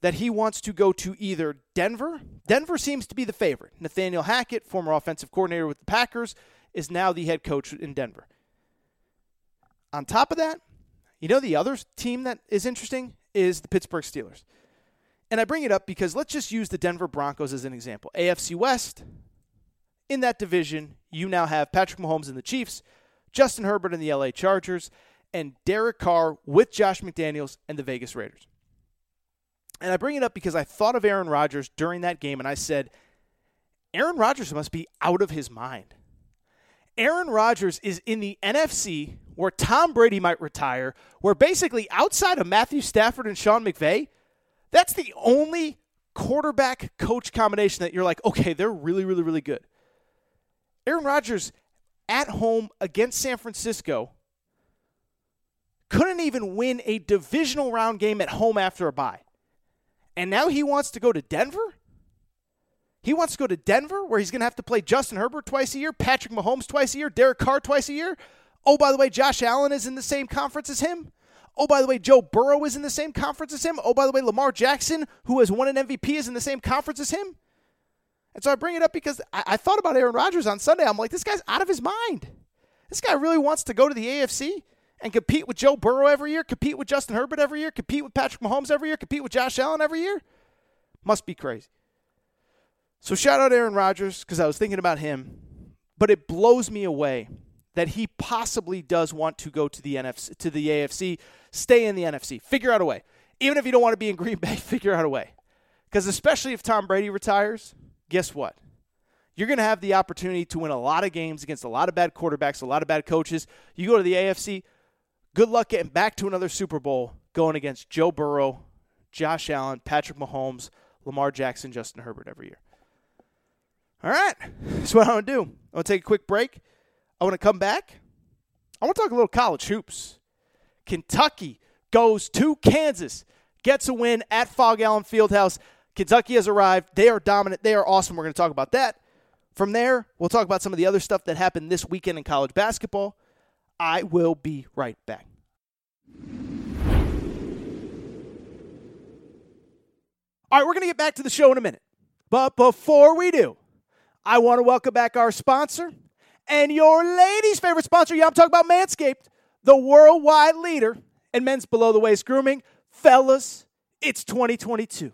that he wants to go to either Denver. Denver seems to be the favorite. Nathaniel Hackett, former offensive coordinator with the Packers, is now the head coach in Denver. On top of that, you know the other team that is interesting is the Pittsburgh Steelers. And I bring it up because let's just use the Denver Broncos as an example. AFC West, in that division, you now have Patrick Mahomes and the Chiefs, Justin Herbert and the LA Chargers, and Derek Carr with Josh McDaniels and the Vegas Raiders. And I bring it up because I thought of Aaron Rodgers during that game and I said, Aaron Rodgers must be out of his mind. Aaron Rodgers is in the NFC where Tom Brady might retire, where basically outside of Matthew Stafford and Sean McVay, that's the only quarterback coach combination that you're like, okay, they're really, really, really good. Aaron Rodgers at home against San Francisco couldn't even win a divisional round game at home after a bye. And now he wants to go to Denver? He wants to go to Denver where he's going to have to play Justin Herbert twice a year, Patrick Mahomes twice a year, Derek Carr twice a year. Oh, by the way, Josh Allen is in the same conference as him. Oh, by the way, Joe Burrow is in the same conference as him. Oh, by the way, Lamar Jackson, who has won an MVP, is in the same conference as him. And so I bring it up because I, I thought about Aaron Rodgers on Sunday. I'm like, this guy's out of his mind. This guy really wants to go to the AFC and compete with Joe Burrow every year, compete with Justin Herbert every year, compete with Patrick Mahomes every year, compete with Josh Allen every year. Must be crazy. So shout out Aaron Rodgers because I was thinking about him, but it blows me away that he possibly does want to go to the NFC to the AFC, stay in the NFC, figure out a way. Even if you don't want to be in Green Bay, <laughs> figure out a way. Because especially if Tom Brady retires, guess what? You're going to have the opportunity to win a lot of games against a lot of bad quarterbacks, a lot of bad coaches. You go to the AFC, good luck getting back to another Super Bowl going against Joe Burrow, Josh Allen, Patrick Mahomes, Lamar Jackson, Justin Herbert every year. All right. <laughs> That's what I want to do. I want to take a quick break. Oh, I want to come back. I want to talk a little college hoops. Kentucky goes to Kansas, gets a win at Phog Allen Fieldhouse. Kentucky has arrived. They are dominant. They are awesome. We're going to talk about that. From there, we'll talk about some of the other stuff that happened this weekend in college basketball. I will be right back. All right, we're going to get back to the show in a minute. But before we do, I want to welcome back our sponsor and your ladies' favorite sponsor. Yeah, I'm talking about Manscaped, the worldwide leader in men's below the waist grooming. Fellas, it's 2022.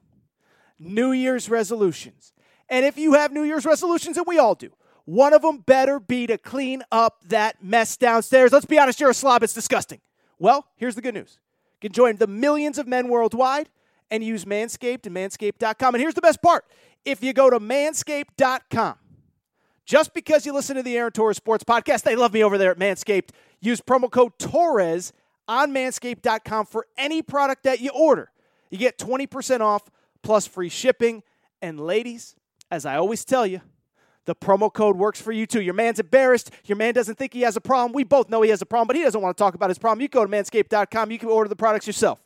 New Year's resolutions. And if you have New Year's resolutions, and we all do, one of them better be to clean up that mess downstairs. Let's be honest, you're a slob. It's disgusting. Well, here's the good news. You can join the millions of men worldwide and use Manscaped and manscaped.com. And here's the best part if you go to manscaped.com, just because you listen to the Aaron Torres Sports Podcast, they love me over there at Manscaped. Use promo code Torres on manscaped.com for any product that you order. You get 20% off plus free shipping. And ladies, as I always tell you, the promo code works for you too. Your man's embarrassed. Your man doesn't think he has a problem. We both know he has a problem, but he doesn't want to talk about his problem. You go to manscaped.com. You can order the products yourself.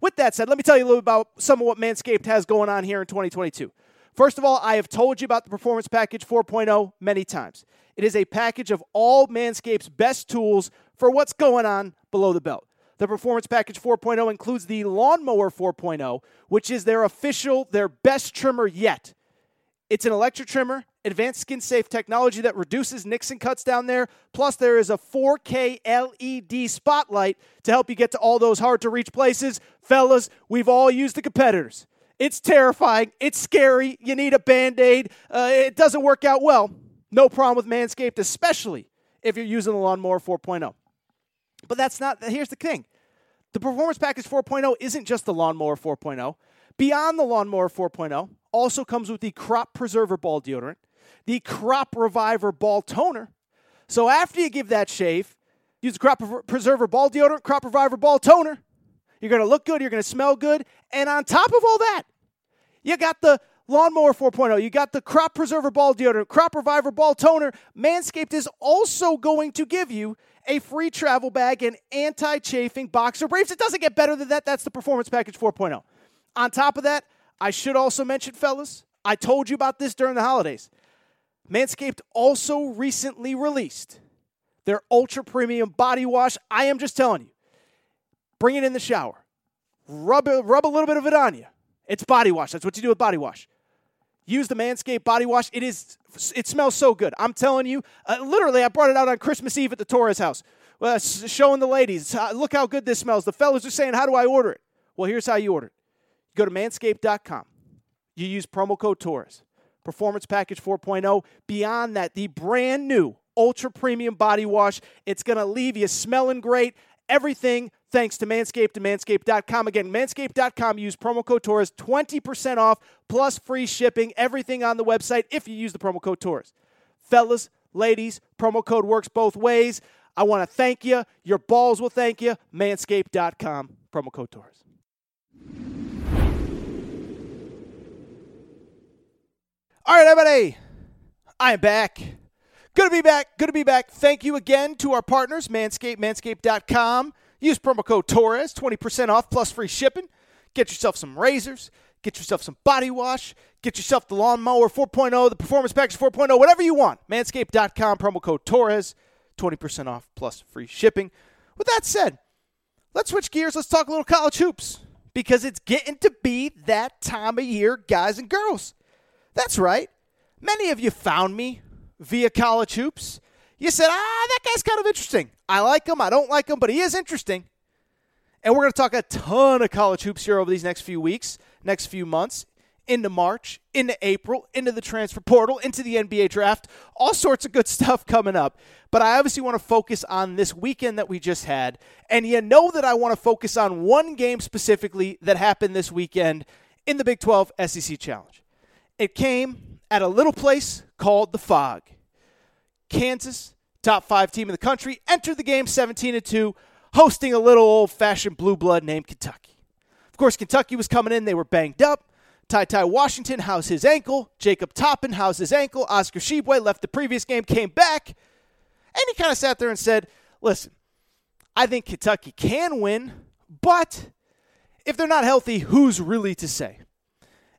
With that said, let me tell you a little about some of what Manscaped has going on here in 2022. First of all, I have told you about the Performance Package 4.0 many times. It is a package of all Manscaped's best tools for what's going on below the belt. The Performance Package 4.0 includes the Lawnmower 4.0, which is their official, their best trimmer yet. It's an electric trimmer, advanced skin safe technology that reduces nicks and cuts down there. Plus, there is a 4K LED spotlight to help you get to all those hard to reach places. Fellas, we've all used the competitors. It's terrifying. It's scary. You need a band aid. Uh, it doesn't work out well. No problem with Manscaped, especially if you're using the Lawnmower 4.0. But that's not, here's the thing the Performance Package 4.0 isn't just the Lawnmower 4.0. Beyond the Lawnmower 4.0, also comes with the Crop Preserver Ball Deodorant, the Crop Reviver Ball Toner. So after you give that shave, use the Crop Preserver Ball Deodorant, Crop Reviver Ball Toner. You're going to look good, you're going to smell good. And on top of all that, you got the Lawnmower 4.0, you got the Crop Preserver Ball Deodorant, Crop Reviver Ball Toner. Manscaped is also going to give you a free travel bag and anti chafing boxer briefs. It doesn't get better than that. That's the Performance Package 4.0. On top of that, I should also mention, fellas, I told you about this during the holidays. Manscaped also recently released their ultra premium body wash. I am just telling you, bring it in the shower, rub, rub a little bit of it on you. It's body wash. That's what you do with body wash. Use the Manscaped body wash. It is. It smells so good. I'm telling you. Uh, literally, I brought it out on Christmas Eve at the Torres house, uh, showing the ladies. uh, Look how good this smells. The fellas are saying, "How do I order it?" Well, here's how you order it. Go to Manscaped.com. You use promo code Torres. Performance Package 4.0. Beyond that, the brand new Ultra Premium Body Wash. It's going to leave you smelling great. Everything thanks to Manscaped and Manscaped.com. Again, Manscaped.com. Use promo code Torres. 20% off plus free shipping. Everything on the website if you use the promo code Torres. Fellas, ladies, promo code works both ways. I want to thank you. Your balls will thank you. Manscaped.com. Promo code Torres. All right, everybody. I am back. Good to be back. Good to be back. Thank you again to our partners, Manscaped, manscaped.com. Use promo code Torres, 20% off plus free shipping. Get yourself some razors. Get yourself some body wash. Get yourself the lawnmower 4.0, the performance package 4.0, whatever you want. Manscaped.com, promo code Torres, 20% off plus free shipping. With that said, let's switch gears. Let's talk a little college hoops because it's getting to be that time of year, guys and girls. That's right. Many of you found me via college hoops. You said, ah, that guy's kind of interesting. I like him. I don't like him, but he is interesting. And we're going to talk a ton of college hoops here over these next few weeks, next few months, into March, into April, into the transfer portal, into the NBA draft. All sorts of good <laughs> stuff coming up. But I obviously want to focus on this weekend that we just had. And you know that I want to focus on one game specifically that happened this weekend in the Big 12 SEC Challenge. It came at a little place called the Phog. Kansas, top five team in the country, entered the game 17 and 2, hosting a little old fashioned blue blood named Kentucky. Of course, Kentucky was coming in, they were banged up. Ty Ty Washington, how's his ankle? Jacob Toppin, how's his ankle? Oscar Tshiebwe left the previous game, came back, and he kind of sat there and said, Listen, I think Kentucky can win, but if they're not healthy, who's really to say?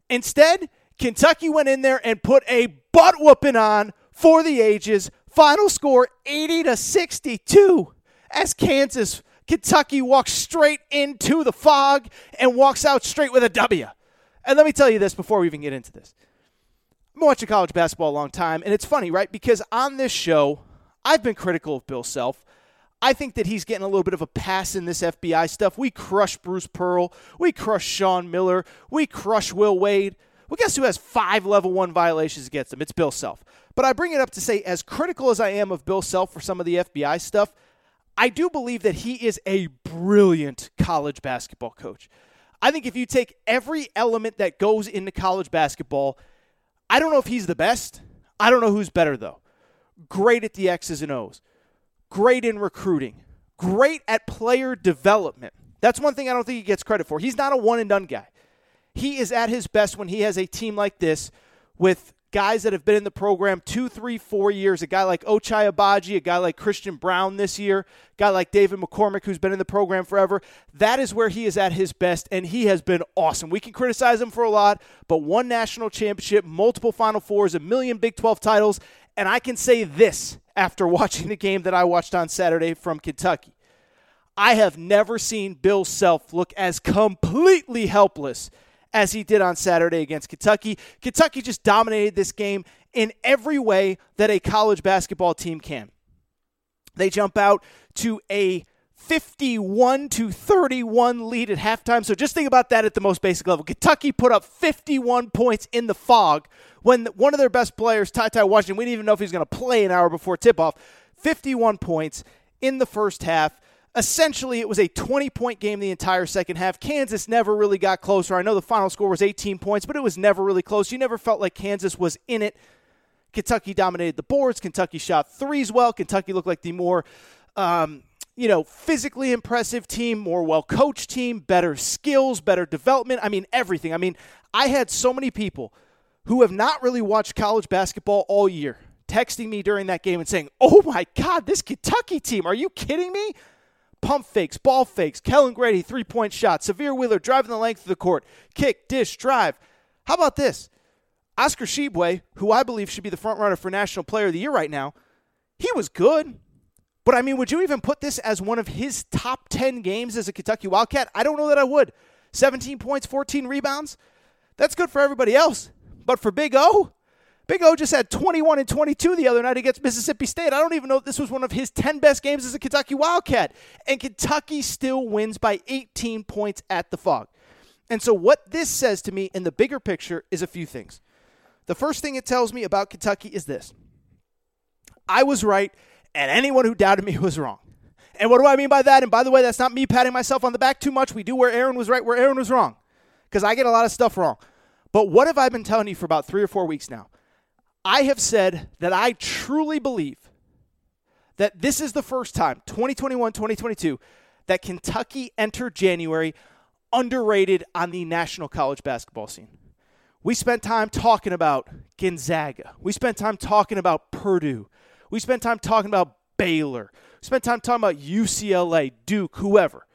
Instead, Kentucky went in there and put a butt whooping on for the ages. Final score 80 to 62 as Kansas Kentucky walks straight into the Phog and walks out straight with a W. And let me tell you this before we even get into this. I've been watching college basketball a long time, and it's funny, right? Because on this show, I've been critical of Bill Self. I think that he's getting a little bit of a pass in this FBI stuff. We crush Bruce Pearl. We crush Sean Miller. We crush Will Wade. Well, guess who has five level one violations against him? It's Bill Self. But I bring it up to say, as critical as I am of Bill Self for some of the FBI stuff, I do believe that he is a brilliant college basketball coach. I think if you take every element that goes into college basketball, I don't know if he's the best. I don't know who's better, though. Great at the X's and O's, great in recruiting, great at player development. That's one thing I don't think he gets credit for. He's not a one and done guy. He is at his best when he has a team like this with guys that have been in the program two, three, four years. A guy like Ochai Agbaji, a guy like Christian Braun this year, a guy like David McCormack, who's been in the program forever. That is where he is at his best, and he has been awesome. We can criticize him for a lot, but one national championship, multiple Final Fours, a million Big 12 titles, and I can say this after <laughs> watching the game that I watched on Saturday from Kentucky. I have never seen Bill Self look as completely helpless as he did on Saturday against Kentucky. Kentucky just dominated this game in every way that a college basketball team can. They jump out to a 51 to 31 lead at halftime. So just think about that at the most basic level. Kentucky put up 51 points in the Phog when one of their best players, Ty Ty Washington, we didn't even know if he was going to play an hour before tip off. 51 points in the first half. Essentially, it was a 20 point game the entire second half. Kansas never really got closer. I know the final score was 18 points, but it was never really close. You never felt like Kansas was in it. Kentucky dominated the boards. Kentucky shot threes well. Kentucky looked like the more, um, you know, physically impressive team, more well coached team, better skills, better development. I mean, everything. I mean, I had so many people who have not really watched college basketball all year texting me during that game and saying, Oh my God, this Kentucky team, are you kidding me? Pump fakes, ball fakes, Kellan Grady, three point shot, Sahvir Wheeler driving the length of the court, kick, dish, drive. How about this? Oscar Tshiebwe, who I believe should be the front runner for National Player of the Year right now, he was good. But I mean, would you even put this as one of his top 10 games as a Kentucky Wildcat? I don't know that I would. 17 points, 14 rebounds. That's good for everybody else. But for Big O, Big O just had 21 and 22 the other night against Mississippi State. I don't even know if this was one of his 10 best games as a Kentucky Wildcat. And Kentucky still wins by 18 points at the Phog. And so, what this says to me in the bigger picture is a few things. The first thing it tells me about Kentucky is this I was right, and anyone who doubted me <laughs> was wrong. And what do I mean by that? And by the way, that's not me patting myself on the back too much. We do where Aaron was right, where Aaron was wrong, because I get a lot of stuff wrong. But what have I been telling you for about three or four weeks now? I have said that I truly believe that this is the first time, 2021 2022, that Kentucky entered January underrated on the national college basketball scene. We spent time talking about Gonzaga. We spent time talking about Purdue. We spent time talking about Baylor. We spent time talking about UCLA, Duke, whoever.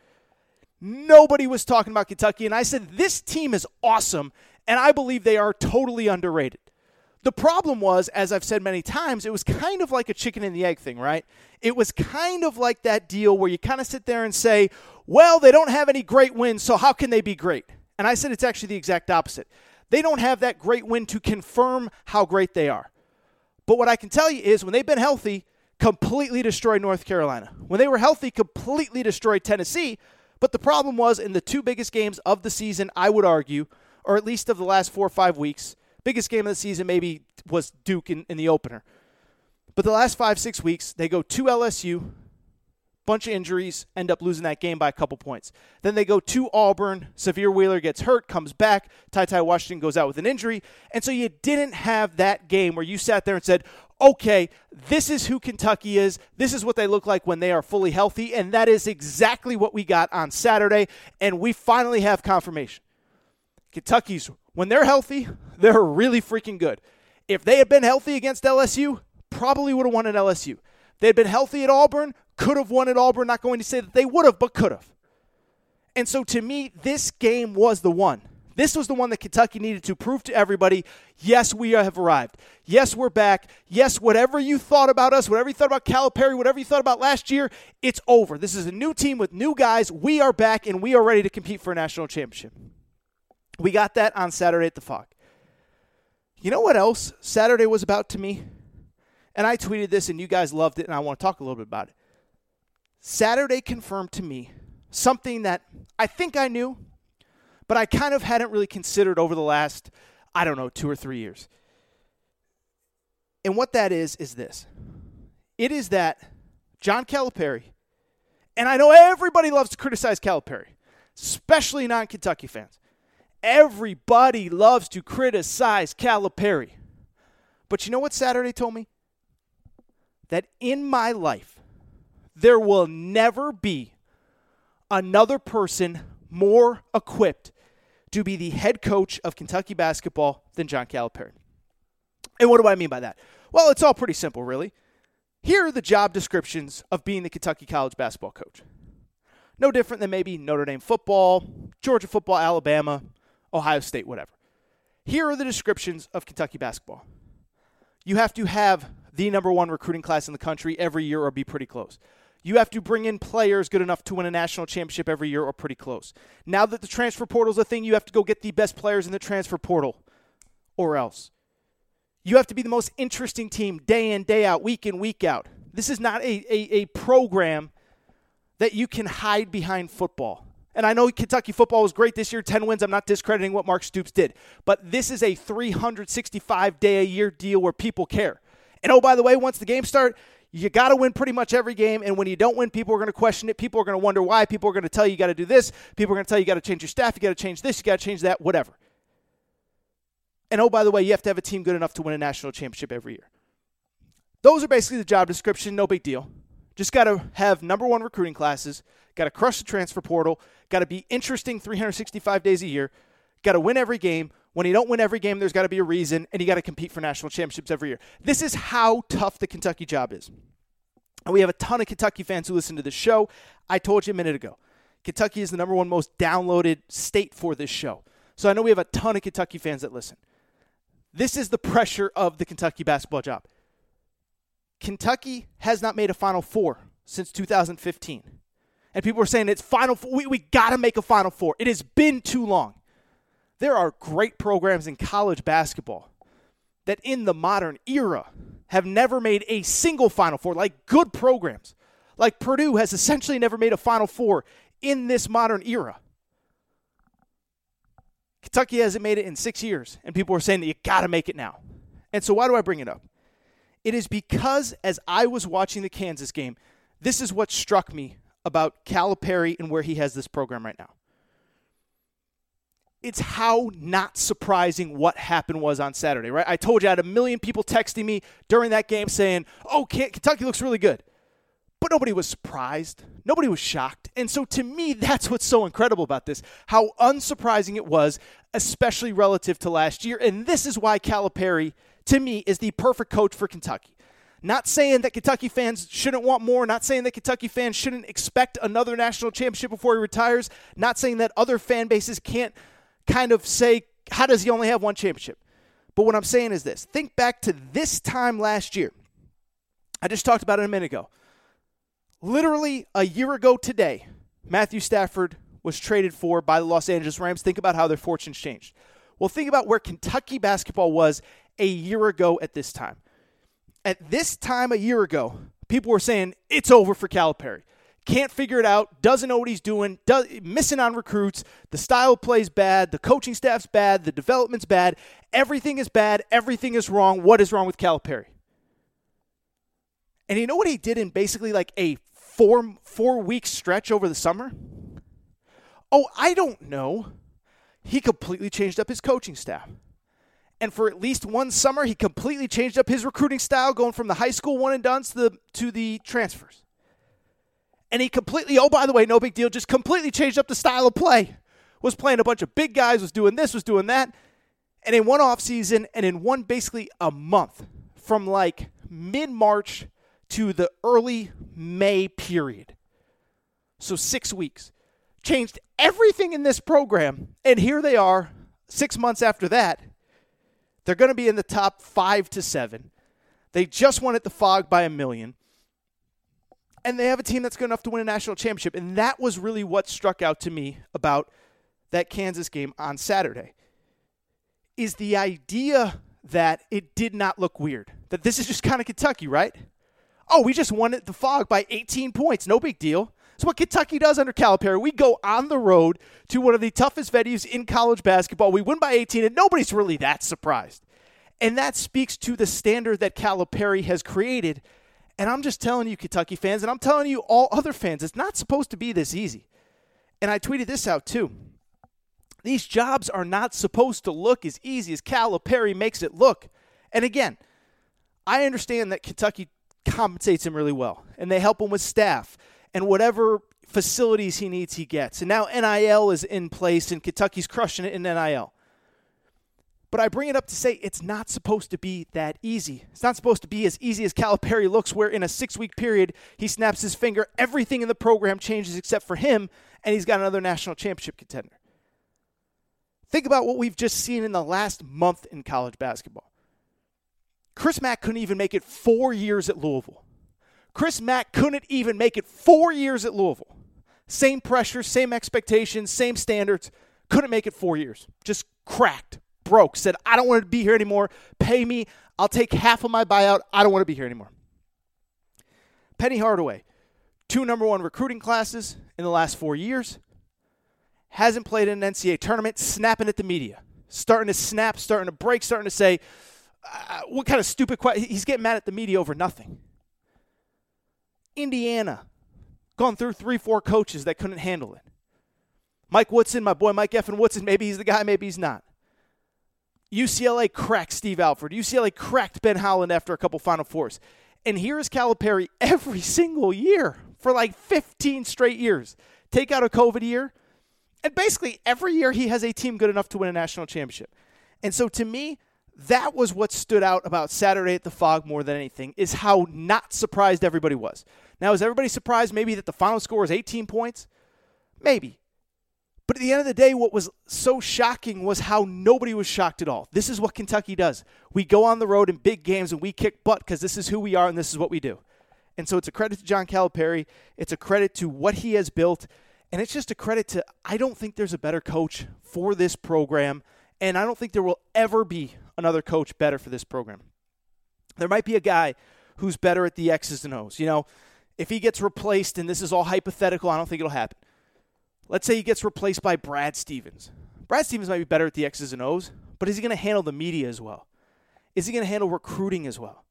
Nobody was talking about Kentucky, and I said, This team is awesome, and I believe they are totally underrated. The problem was, as I've said many times, it was kind of like a chicken and the egg thing, right? It was kind of like that deal where you kind of sit there and say, well, they don't have any great wins, so how can they be great? And I said it's actually the exact opposite. They don't have that great win to confirm how great they are. But what I can tell you is when they've been healthy, completely destroyed North Carolina. When they were healthy, completely destroyed Tennessee. But the problem was in the two biggest games of the season, I would argue, or at least of the last four or five weeks, biggest game of the season maybe was Duke in, in the opener. But the last five, six weeks, they go to LSU, bunch of injuries, end up losing that game by a couple points. Then they go to Auburn. Sahvir Wheeler gets hurt, comes back. Ty Ty Washington goes out with an injury. And so you didn't have that game where you sat there and said, okay, this is who Kentucky is. This is what they look like when they are fully healthy. And that is exactly what we got on Saturday. And we finally have confirmation. Kentucky's, when they're healthy, they're really freaking good. If they had been healthy against LSU, probably would have won at LSU. They had been healthy at Auburn, could have won at Auburn. Not going to say that they would have, but could have. And so to me, this game was the one. This was the one that Kentucky needed to prove to everybody yes, we have arrived. Yes, we're back. Yes, whatever you thought about us, whatever you thought about Calipari, whatever you thought about last year, it's over. This is a new team with new guys. We are back and we are ready to compete for a national championship. We got that on Saturday at the Phog. You know what else Saturday was about to me? And I tweeted this and you guys loved it, and I want to talk a little bit about it. Saturday confirmed to me something that I think I knew, but I kind of hadn't really considered over the last, I don't know, two or three years. And what that is, is this it is that John Calipari, and I know everybody loves to criticize Calipari, especially non Kentucky fans. Everybody loves to criticize Calipari. But you know what Saturday told me? That in my life, there will never be another person more equipped to be the head coach of Kentucky basketball than John Calipari. And what do I mean by that? Well, it's all pretty simple, really. Here are the job descriptions of being the Kentucky college basketball coach. No different than maybe Notre Dame football, Georgia football, Alabama, Ohio State, whatever. Here are the descriptions of Kentucky basketball. You have to have the number one recruiting class in the country every year or be pretty close. You have to bring in players good enough to win a national championship every year or pretty close. Now that the transfer portal is a thing, you have to go get the best players in the transfer portal or else. You have to be the most interesting team day in, day out, week in, week out. This is not a, a, a program that you can hide behind football. And I know Kentucky football was great this year, 10 wins. I'm not discrediting what Mark Stoops did. But this is a 365 day a year deal where people care. And oh, by the way, once the games start, you got to win pretty much every game. And when you don't win, people are going to question it. People are going to wonder why. People are going to tell you you got to do this. People are going to tell you you got to change your staff. You got to change this. You got to change that, whatever. And oh, by the way, you have to have a team good enough to win a national championship every year. Those are basically the job description. No big deal. Just got to have number one recruiting classes, got to crush the transfer portal, got to be interesting 365 days a year, got to win every game. When you don't win every game, there's got to be a reason, and you got to compete for national championships every year. This is how tough the Kentucky job is. And we have a ton of Kentucky fans who listen to this show. I told you a minute ago, Kentucky is the number one most downloaded state for this show. So I know we have a ton of Kentucky fans that listen. This is the pressure of the Kentucky basketball job. Kentucky has not made a Final Four since 2015. And people were saying it's final four. We, we got to make a final four. It has been too long. There are great programs in college basketball that in the modern era have never made a single final four, like good programs. Like Purdue has essentially never made a final four in this modern era. Kentucky hasn't made it in six years, and people are saying that you got to make it now. And so, why do I bring it up? It is because as I was watching the Kansas game, this is what struck me about Calipari and where he has this program right now. It's how not surprising what happened was on Saturday, right? I told you I had a million people texting me during that game saying, oh, Kentucky looks really good. But nobody was surprised. Nobody was shocked. And so to me, <laughs> that's what's so incredible about this how unsurprising it was, especially relative to last year. And this is why Calipari, to me, is the perfect coach for Kentucky. Not saying that Kentucky fans shouldn't want more, not saying that Kentucky fans shouldn't expect another national championship before he retires, not saying that other fan bases can't kind of say, how does he only have one championship? But what I'm saying is this think back to this time last year. I just talked about it a minute ago. Literally a year ago today, Matthew Stafford was traded for by the Los Angeles Rams. Think about how their fortunes changed. Well, think about where Kentucky basketball was a year ago at this time. At this time a year ago, people were saying it's over for Calipari. Can't figure it out, doesn't know what he's doing, does, missing on recruits, the style play's bad, the coaching staff's bad, the development's bad, everything is bad, everything is wrong. What is wrong with Calipari? And you know what he did in basically like a four four week stretch over the summer? Oh, I don't know. He completely changed up his coaching staff. And for at least one summer, he completely changed up his recruiting style, going from the high school one and done to the to the transfers. And he completely, oh by the way, no big deal, just completely changed up the style of play. Was playing a bunch of big guys, was doing this, was doing that. And in one off season and in one basically a month, from like mid March to the early May period. So six weeks. Changed everything in this program. And here they are, six months after that. They're going to be in the top five to seven. They just won at the Phog by a million. And they have a team that's good enough to win a national championship. And that was really what struck out to me about that Kansas game on Saturday. Is the idea that it did not look weird. That this is just kind of Kentucky, right? Oh, we just won at the Phog by 18 points. No big deal. It's what Kentucky does under Calipari. We go on the road to one of the toughest venues in college basketball. We win by 18, and nobody's really that surprised. And that speaks to the standard that Calipari has created. And I'm just telling you, Kentucky fans, and I'm telling you, all other fans, it's not supposed to be this easy. And I tweeted this out too. These jobs are not supposed to look as easy as Calipari makes it look. And again, I understand that Kentucky compensates him really well, and they help him with staff and whatever facilities he needs, he gets. And now NIL is in place, and Kentucky's crushing it in NIL. But I bring it up to say it's not supposed to be that easy. It's not supposed to be as easy as Calipari looks, where in a six week period, he snaps his finger, everything in the program changes except for him, and he's got another national championship contender. Think about what we've just seen in the last month in college basketball. Chris Mack couldn't even make it four years at Louisville. Chris Mack couldn't even make it four years at Louisville. Same pressure, same expectations, same standards. Couldn't make it four years. Just cracked, broke, said, I don't want to be here anymore. Pay me. I'll take half of my buyout. I don't want to be here anymore. Penny Hardaway, two number one recruiting classes in the last four years. Hasn't played in an NCAA tournament, snapping at the media. Starting to snap, starting to break, starting to say, uh, what kind of stupid question? He's getting mad at the media over nothing. Indiana, gone through three, four coaches that couldn't handle it. Mike Woodson, my boy Mike Effin Woodson, maybe he's the guy, maybe he's not. UCLA cracked Steve Alford. UCLA cracked Ben Howland after a couple Final Fours. And here is Calipari <laughs> every single year for like 15 straight years. Take out a COVID year, and basically every year he has a team good enough to win a national championship. And so to me, that was what stood out about Saturday at the Phog more than anything is how not surprised everybody was. Now, is everybody surprised maybe that the final score is 18 points? Maybe. But at the end of the day, what was so shocking was how nobody was shocked at all. This is what Kentucky does. We go on the road in big games and we kick butt because this is who we are and this is what we do. And so it's a credit to John Calipari. It's a credit to what he has built. And it's just a credit to, I don't think there's a better coach for this program. And I don't think there will ever be another coach better for this program. There might be a guy who's better at the X's and O's. You know, if he gets replaced, and this is all hypothetical, I don't think it'll happen. Let's say he gets replaced by Brad Stevens. Brad Stevens might be better at the X's and O's, but is he going to handle the media as well? Is he going to handle recruiting as well?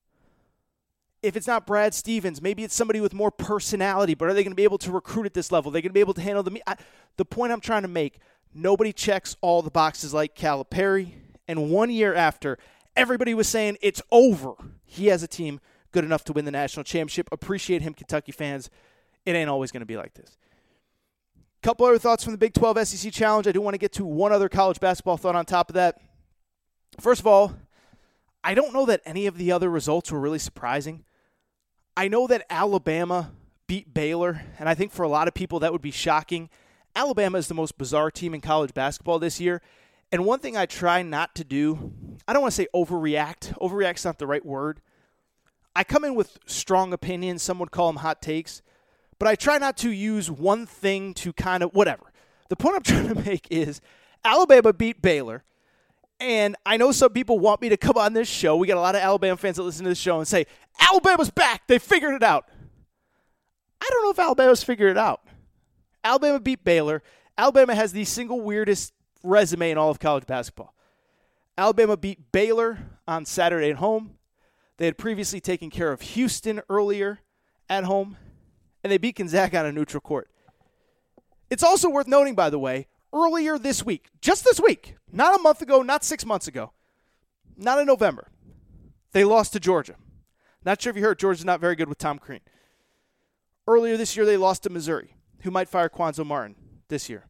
If it's not Brad Stevens, maybe it's somebody with more personality, but are they going to be able to recruit at this level? Are they going to be able to handle the media? The point I'm trying to make nobody checks all the boxes like Calipari. And one year after, everybody was saying it's over. He has a team good enough to win the national championship. Appreciate him, Kentucky fans. It ain't always going to be like this. Couple other thoughts from the Big 12 SEC Challenge. I do want to get to one other college basketball thought on top of that. First of all, I don't know that any of the other results were really surprising. I know that Alabama beat Baylor, and I think for a lot of people that would be shocking. Alabama is the most bizarre team in college basketball this year. And one thing I try not to do, I don't want to say overreact. Overreact's not the right word. I come in with strong opinions. Some would call them hot takes but I try not to use one thing to kind of whatever. The point I'm <laughs> trying to make is Alabama beat Baylor. And I know some people want me to come on this show. We got a lot of Alabama fans that listen to this show and say, Alabama's back. They figured it out. I don't know if Alabama's figured it out. Alabama beat Baylor. Alabama has the single weirdest resume in all of college basketball. Alabama beat Baylor on Saturday at home. They had previously taken care of Houston earlier at home and they beat Gonzaga on a neutral court. It's also worth noting, by the way, earlier this week, just this week, not a month ago, not six months ago, not in November, they lost to Georgia. Not sure if you heard, Georgia's not very good with Tom Crean. Earlier this year, they lost to Missouri, who might fire Cuonzo Martin this year.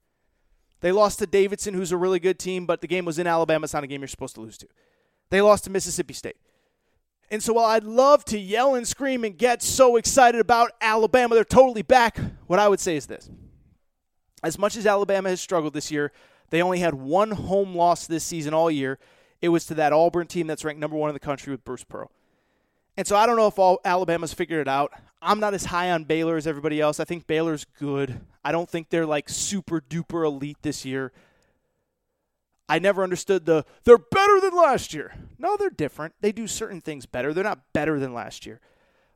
They lost to Davidson, who's a really good team, but the game was in Alabama. It's not a game you're supposed to lose to. They lost to Mississippi State. And so while I'd love to yell and scream and get so excited about Alabama, they're totally back, what I would say is this. As much as Alabama has struggled this year, they only had one home loss this season all year. It was to that Auburn team that's ranked number one in the country with Bruce Pearl. And so I don't know if all Alabama's figured it out. I'm not as high on Baylor as everybody else. I think Baylor's good. I don't think they're like super duper elite this year. I never understood the they're better than last year. No, they're different. They do certain things better. They're not better than last year.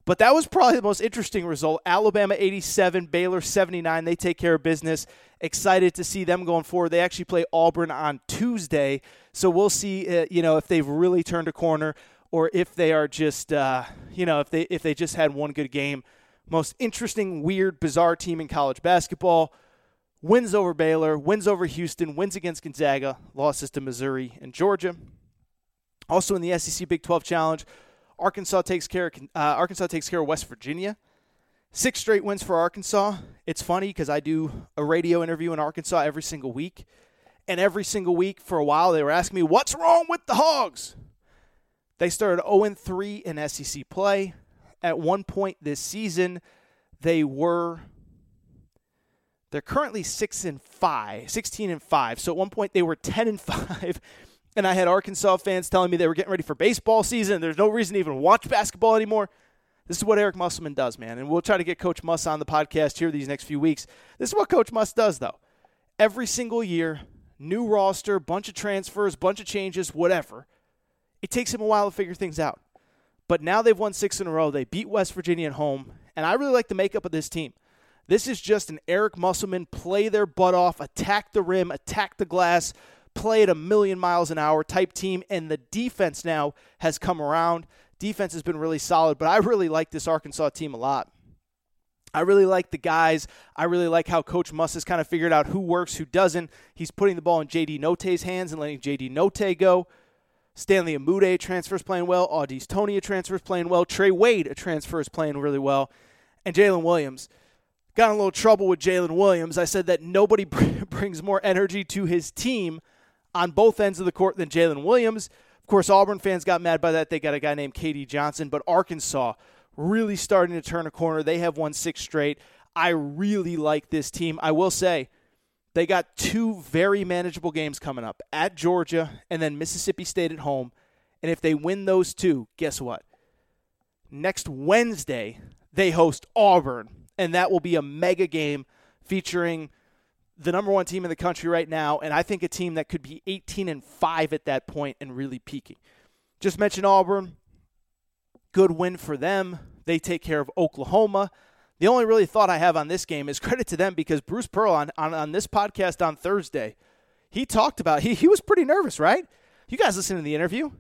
But that was probably the most interesting result. Alabama 87, Baylor 79. They take care of business. Excited to see them going forward. They actually play Auburn on Tuesday, so we'll see. Uh, you know if they've really turned a corner, or if they are just, uh, you know, if they if they just had one good game. Most interesting, weird, bizarre team in college basketball wins over Baylor, wins over Houston, wins against Gonzaga, losses to Missouri and Georgia. Also in the SEC Big 12 Challenge, Arkansas takes care. Of, uh, Arkansas takes care of West Virginia. Six straight wins for Arkansas. It's funny because I do a radio interview in Arkansas every single week, and every single week for a while they were asking me, "What's wrong with the Hogs?" They started 0 3 in SEC play. At one point this season, they were they're currently six and five, 16 and five. So at one point they were <laughs> 10 and five. And I had Arkansas fans telling me they were getting ready for baseball season. There's no reason to even watch basketball anymore. This is what Eric Musselman does, man. And we'll try to get Coach Muss on the podcast here these next few weeks. This is what Coach Muss does, though. Every single year, new roster, bunch of transfers, bunch of changes, whatever. It takes him a while to figure things out. But now they've won six in a row. They beat West Virginia at home. And I really like the makeup of this team. This is just an Eric Musselman play their butt off, attack the rim, attack the glass, play at a million miles an hour type team. And the defense now has come around. Defense has been really solid, but I really like this Arkansas team a lot. I really like the guys. I really like how Coach Muss has kind of figured out who works, who doesn't. He's putting the ball in JD Notae's hands and letting JD Notae go. Stanley Umude transfers playing well. Au'Diese Toney a transfers playing well. Trey Wade a transfer is playing really well. And Jaylin Williams – got in a little trouble with Jaylin Williams. I said that nobody <laughs> brings more energy to his team on both ends of the court than Jaylin Williams. Of course, Auburn fans got mad by that. They got a guy named KD Johnson, but Arkansas really starting to turn a corner. They have won six straight. I really like this team. I will say they got two very manageable games coming up at Georgia and then Mississippi State at home. And if they win those two, guess what? Next Wednesday, they host Auburn, and that will be a mega game featuring the number one team in the country right now, and I think a team that could be 18 and 5 at that point and really peaking. Just mentioned Auburn. Good win for them. They take care of Oklahoma. The only really thought I have on this game is <laughs> credit to them because Bruce Pearl on, on, on this podcast on Thursday, he talked about he, he was pretty nervous, right? You guys listen to the interview.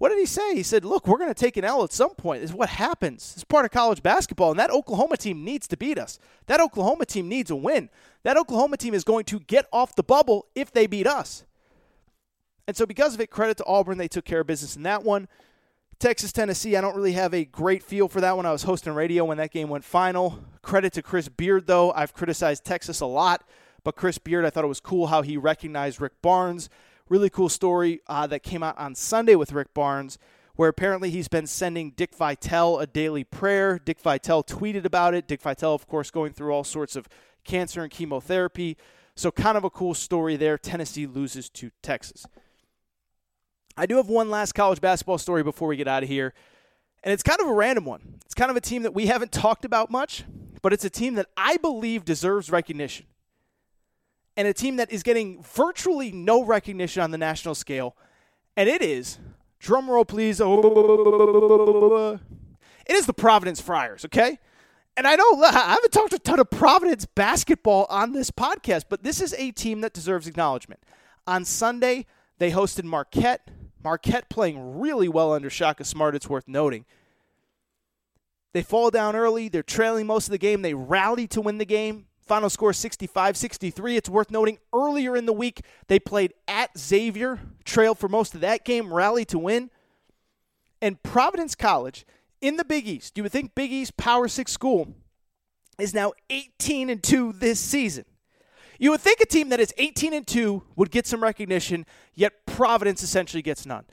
What did he say? He said, Look, we're going to take an L at some point. This is what happens. It's part of college basketball, and that Oklahoma team needs to beat us. That Oklahoma team needs a win. That Oklahoma team is going to get off the bubble if they beat us. And so, because of it, credit to Auburn. They took care of business in that one. Texas, Tennessee, I don't really have a great feel for that one. I was hosting radio when that game went final. Credit to Chris Beard, though. I've criticized Texas a lot, but Chris Beard, I thought it was cool how he recognized Rick Barnes Really cool story uh, that came out on Sunday with Rick Barnes, where apparently he's been sending Dick Vitale a daily prayer. Dick Vitale tweeted about it. Dick Vitale, of course, going through all sorts of cancer and chemotherapy. So, kind of a cool story there. Tennessee loses to Texas. I do have one last college basketball story before we get out of here. And it's kind of a random one. It's kind of a team that we haven't talked about much, but it's a team that I believe deserves recognition and a team that is getting virtually no recognition on the national scale, and it is, drum roll please, oh, it is the Providence Friars, okay? And I know <laughs> I haven't talked a ton of Providence basketball on this podcast, but this is a team that deserves acknowledgement. On Sunday, they hosted Marquette. Marquette playing really well under Shaka Smart, it's worth noting. They fall down early. They're trailing most of the game. They rally to win the game. Final score 65 63. It's worth noting earlier in the week they played at Xavier, trailed for most of that game, rallied to win. And Providence College in the Big East, you would think Big East Power 6 school is now 18 and 2 this season. You would think a team that is 18 and 2 would get some recognition, yet Providence essentially gets none.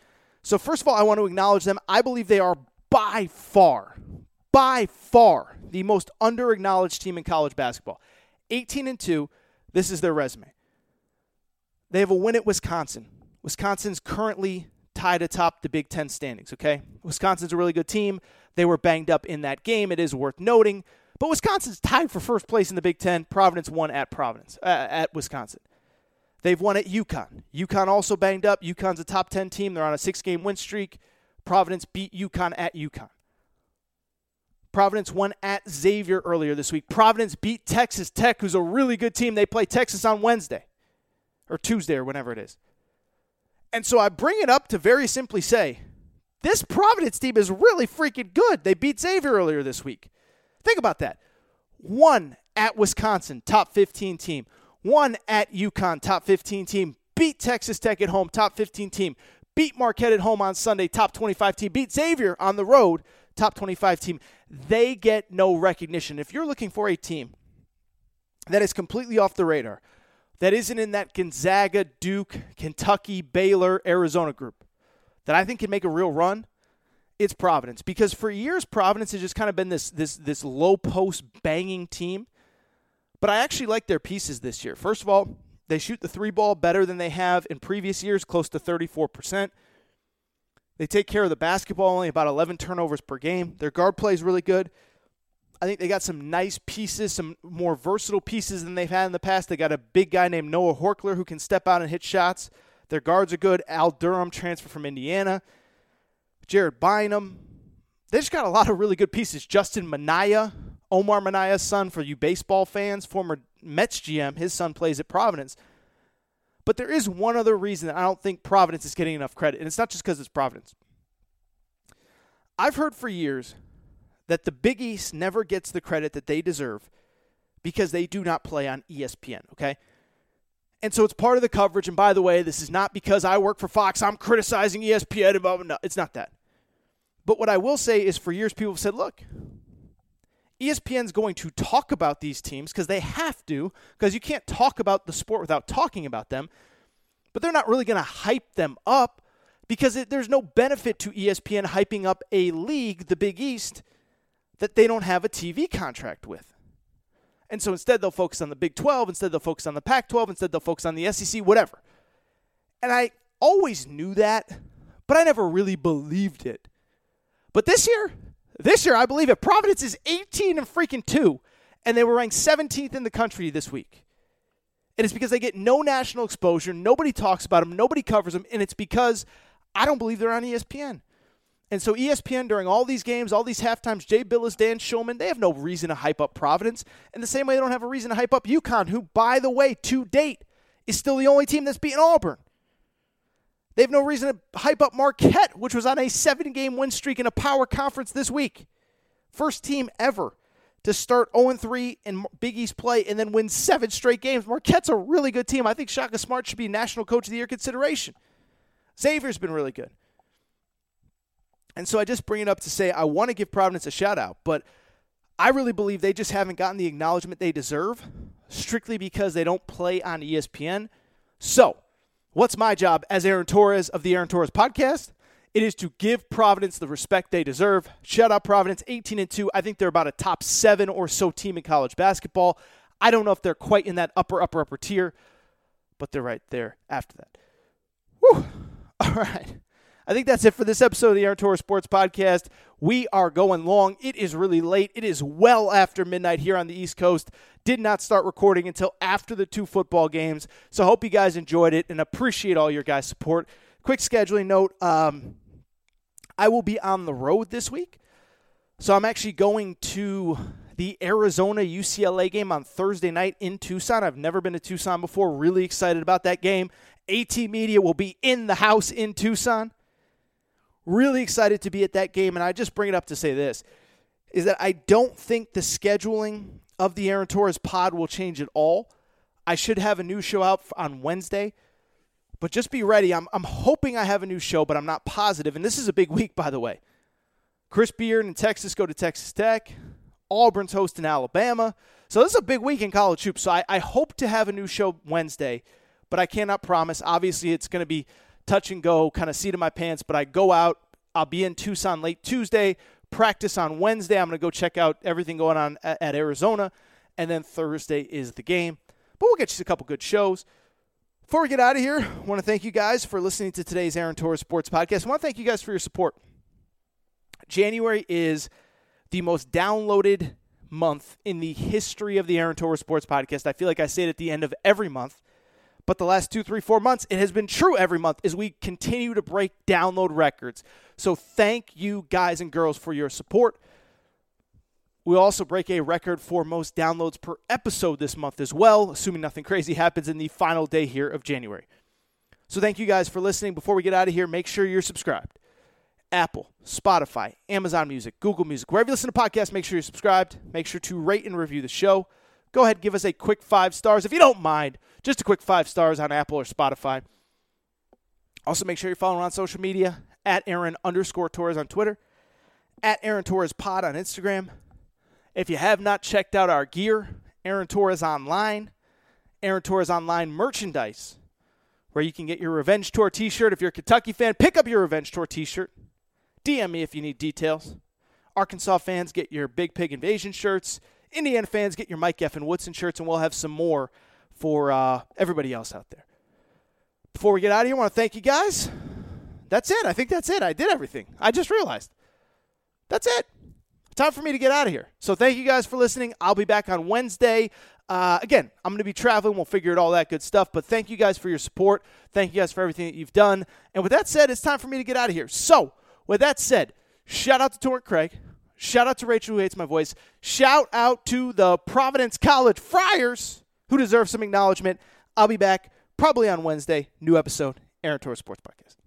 So first of all, I want to acknowledge them. I believe they are by far, by far the most under acknowledged team in college basketball. 18 and 2. This is their resume. They have a win at Wisconsin. Wisconsin's currently tied atop the Big Ten standings, okay? Wisconsin's a really good team. They were banged up in that game. It is worth noting. But Wisconsin's tied for first place in the Big Ten. Providence won at Providence, uh, at Wisconsin. They've won at UConn. UConn also banged up. UConn's a top 10 team. They're on a six game win streak. Providence beat UConn at UConn. Providence won at Xavier earlier this week. Providence beat Texas Tech, who's a really good team. They play Texas on Wednesday or Tuesday or whenever it is. And so I bring it up to very simply say this Providence team is really freaking good. They beat Xavier earlier this week. Think about that. Won at Wisconsin, top 15 team. Won at UConn, top 15 team. Beat Texas Tech at home, top 15 team. Beat Marquette at home on Sunday, top 25 team. Beat Xavier on the road, top 25 team they get no recognition. If you're looking for a team that is completely off the radar, that isn't in that Gonzaga, Duke, Kentucky, Baylor, Arizona group, that I think can make a real run, it's Providence. Because for years, Providence has just kind of been this this this low post banging team. But I actually like their pieces this year. First of all, they shoot the three ball better than they have in previous years, close to 34%. They take care of the basketball, only about 11 turnovers per game. Their guard play is really good. I think they got some nice pieces, some more versatile pieces than they've had in the past. They got a big guy named Noah Horchler who can step out and hit shots. Their guards are good. Al Durham, transfer from Indiana. Jared Bynum. They just got a lot of really good pieces. Justin Minaya, Omar Minaya's son, for you baseball fans, former Mets GM. His son plays at Providence. But there is one other reason that I don't think Providence is getting enough credit, and it's not just because it's Providence. I've heard for years that the Big East never gets the credit that they deserve because they do not play on ESPN, okay? And so it's part of the coverage. And by the way, this is not because I work for Fox, I'm criticizing ESPN. No, it's not that. But what I will say is for years, people have said, look, ESPN's going to talk about these teams because they have to, because you can't talk about the sport without talking about them. But they're not really going to hype them up because it, there's no benefit to ESPN hyping up a league, the Big East, that they don't have a TV contract with. And so instead, they'll focus on the Big 12, instead, they'll focus on the Pac 12, instead, they'll focus on the SEC, whatever. And I always knew that, but I never really believed it. But this year, This year, I believe it. Providence is 18 and freaking 2, and they were ranked 17th in the country this week. And it's because they get no national exposure. Nobody talks about them. Nobody covers them. And it's because I don't believe they're on ESPN. And so ESPN during all these games, all these halftimes, Jay Bilas, Dan Shulman, they have no reason to hype up Providence. In the same way they don't have a reason to hype up UConn, who, by the way, to date, is still the only team that's beaten Auburn. They have no reason to hype up Marquette, which was on a seven game win streak in a power conference this week. First team ever to start 0 3 in Big East play and then win seven straight games. Marquette's a really good team. I think Shaka Smart should be National Coach of the Year consideration. Xavier's been really good. And so I just bring it up to say I want to give Providence a shout out, but I really believe they just haven't gotten the acknowledgement they deserve strictly because they don't play on ESPN. So, what's my job as Aaron Torres of the Aaron Torres podcast? It is to give Providence the respect they deserve. Shout out Providence, 18 and 2. I think they're about a top seven or so team in college basketball. I don't know if they're quite in that upper, upper, upper tier, but they're right there after that. Whew. <laughs> All right. I think that's it for this episode of the Aaron Torres Sports Podcast. We are going long. It is really late. It is well after midnight here on the East Coast. Did not start recording until after the two football games. So hope you guys enjoyed it and appreciate all your guys' support. Quick scheduling note um, I will be on the road this week. So I'm actually going to the Arizona UCLA game on Thursday night in Tucson. I've never been to Tucson before. Really excited about that game. AT Media will be in the house in Tucson. Really excited to be at that game. And I just bring it up to say this is that I don't think the scheduling of the Aaron Torres pod will change at all. I should have a new show out on Wednesday, but just be ready. I'm, I'm hoping I have a new show, but I'm not positive. And this is a big week, by the way. Chris Beard in Texas go to Texas Tech. Auburn's hosting Alabama. So this is a big week in college hoops. So I, I hope to have a new show Wednesday, but I cannot promise. Obviously, it's going to be touch and go, kind of seat in my pants. But I go out. I'll be in Tucson late Tuesday, practice on Wednesday. I'm going to go check out everything going on at, at Arizona. And then Thursday is the game. But we'll get you a couple good shows. Before we get out of here, I want to thank you guys for listening to today's Aaron Torres Sports Podcast. I want to thank you guys for your support. January is the most downloaded month in the history of the Aaron Torres Sports Podcast. I feel like I say it at the end of every month, but the last two, three, four months, it has been true every month as we continue to break download records. So thank you guys and girls for your support. We also break a record for most downloads per episode this month as well, assuming nothing crazy happens in the final day here of January. So thank you guys for listening. Before we get out of here, make sure you're subscribed. Apple, Spotify, Amazon Music, Google Music, wherever you listen to podcasts, make sure you're subscribed. Make sure to rate and review the show. Go ahead, give us a quick five stars if you don't mind. Just a quick five stars on Apple or Spotify. Also, make sure you're following on social media at Aaron underscore Torres on Twitter, at Aaron Torres Pod on Instagram. If you have not checked out our gear, Aaron Torres Online, Aaron Torres Online merchandise, where you can get your Revenge Tour t shirt. If you're a Kentucky fan, pick up your Revenge Tour t shirt. DM me if you need details. Arkansas fans get your Big Pig Invasion shirts. Indiana fans get your Mike and Woodson shirts, and we'll have some more for uh, everybody else out there. Before we get out of here, I want to thank you guys. That's it. I think that's it. I did everything. I just realized. That's it. Time for me to get out of here. So thank you guys for listening. I'll be back on Wednesday. Uh, again, I'm going to be traveling. We'll figure out all that good stuff. But thank you guys for your support. Thank you guys for everything that you've done. And with that said, it's time for me to get out of here. So, with that said, shout out to Torrent Craig. Shout out to Rachel, who hates my voice. Shout out to the Providence College Friars, who deserve some acknowledgement. I'll be back probably on Wednesday. New episode, Aaron Torres Sports Podcast.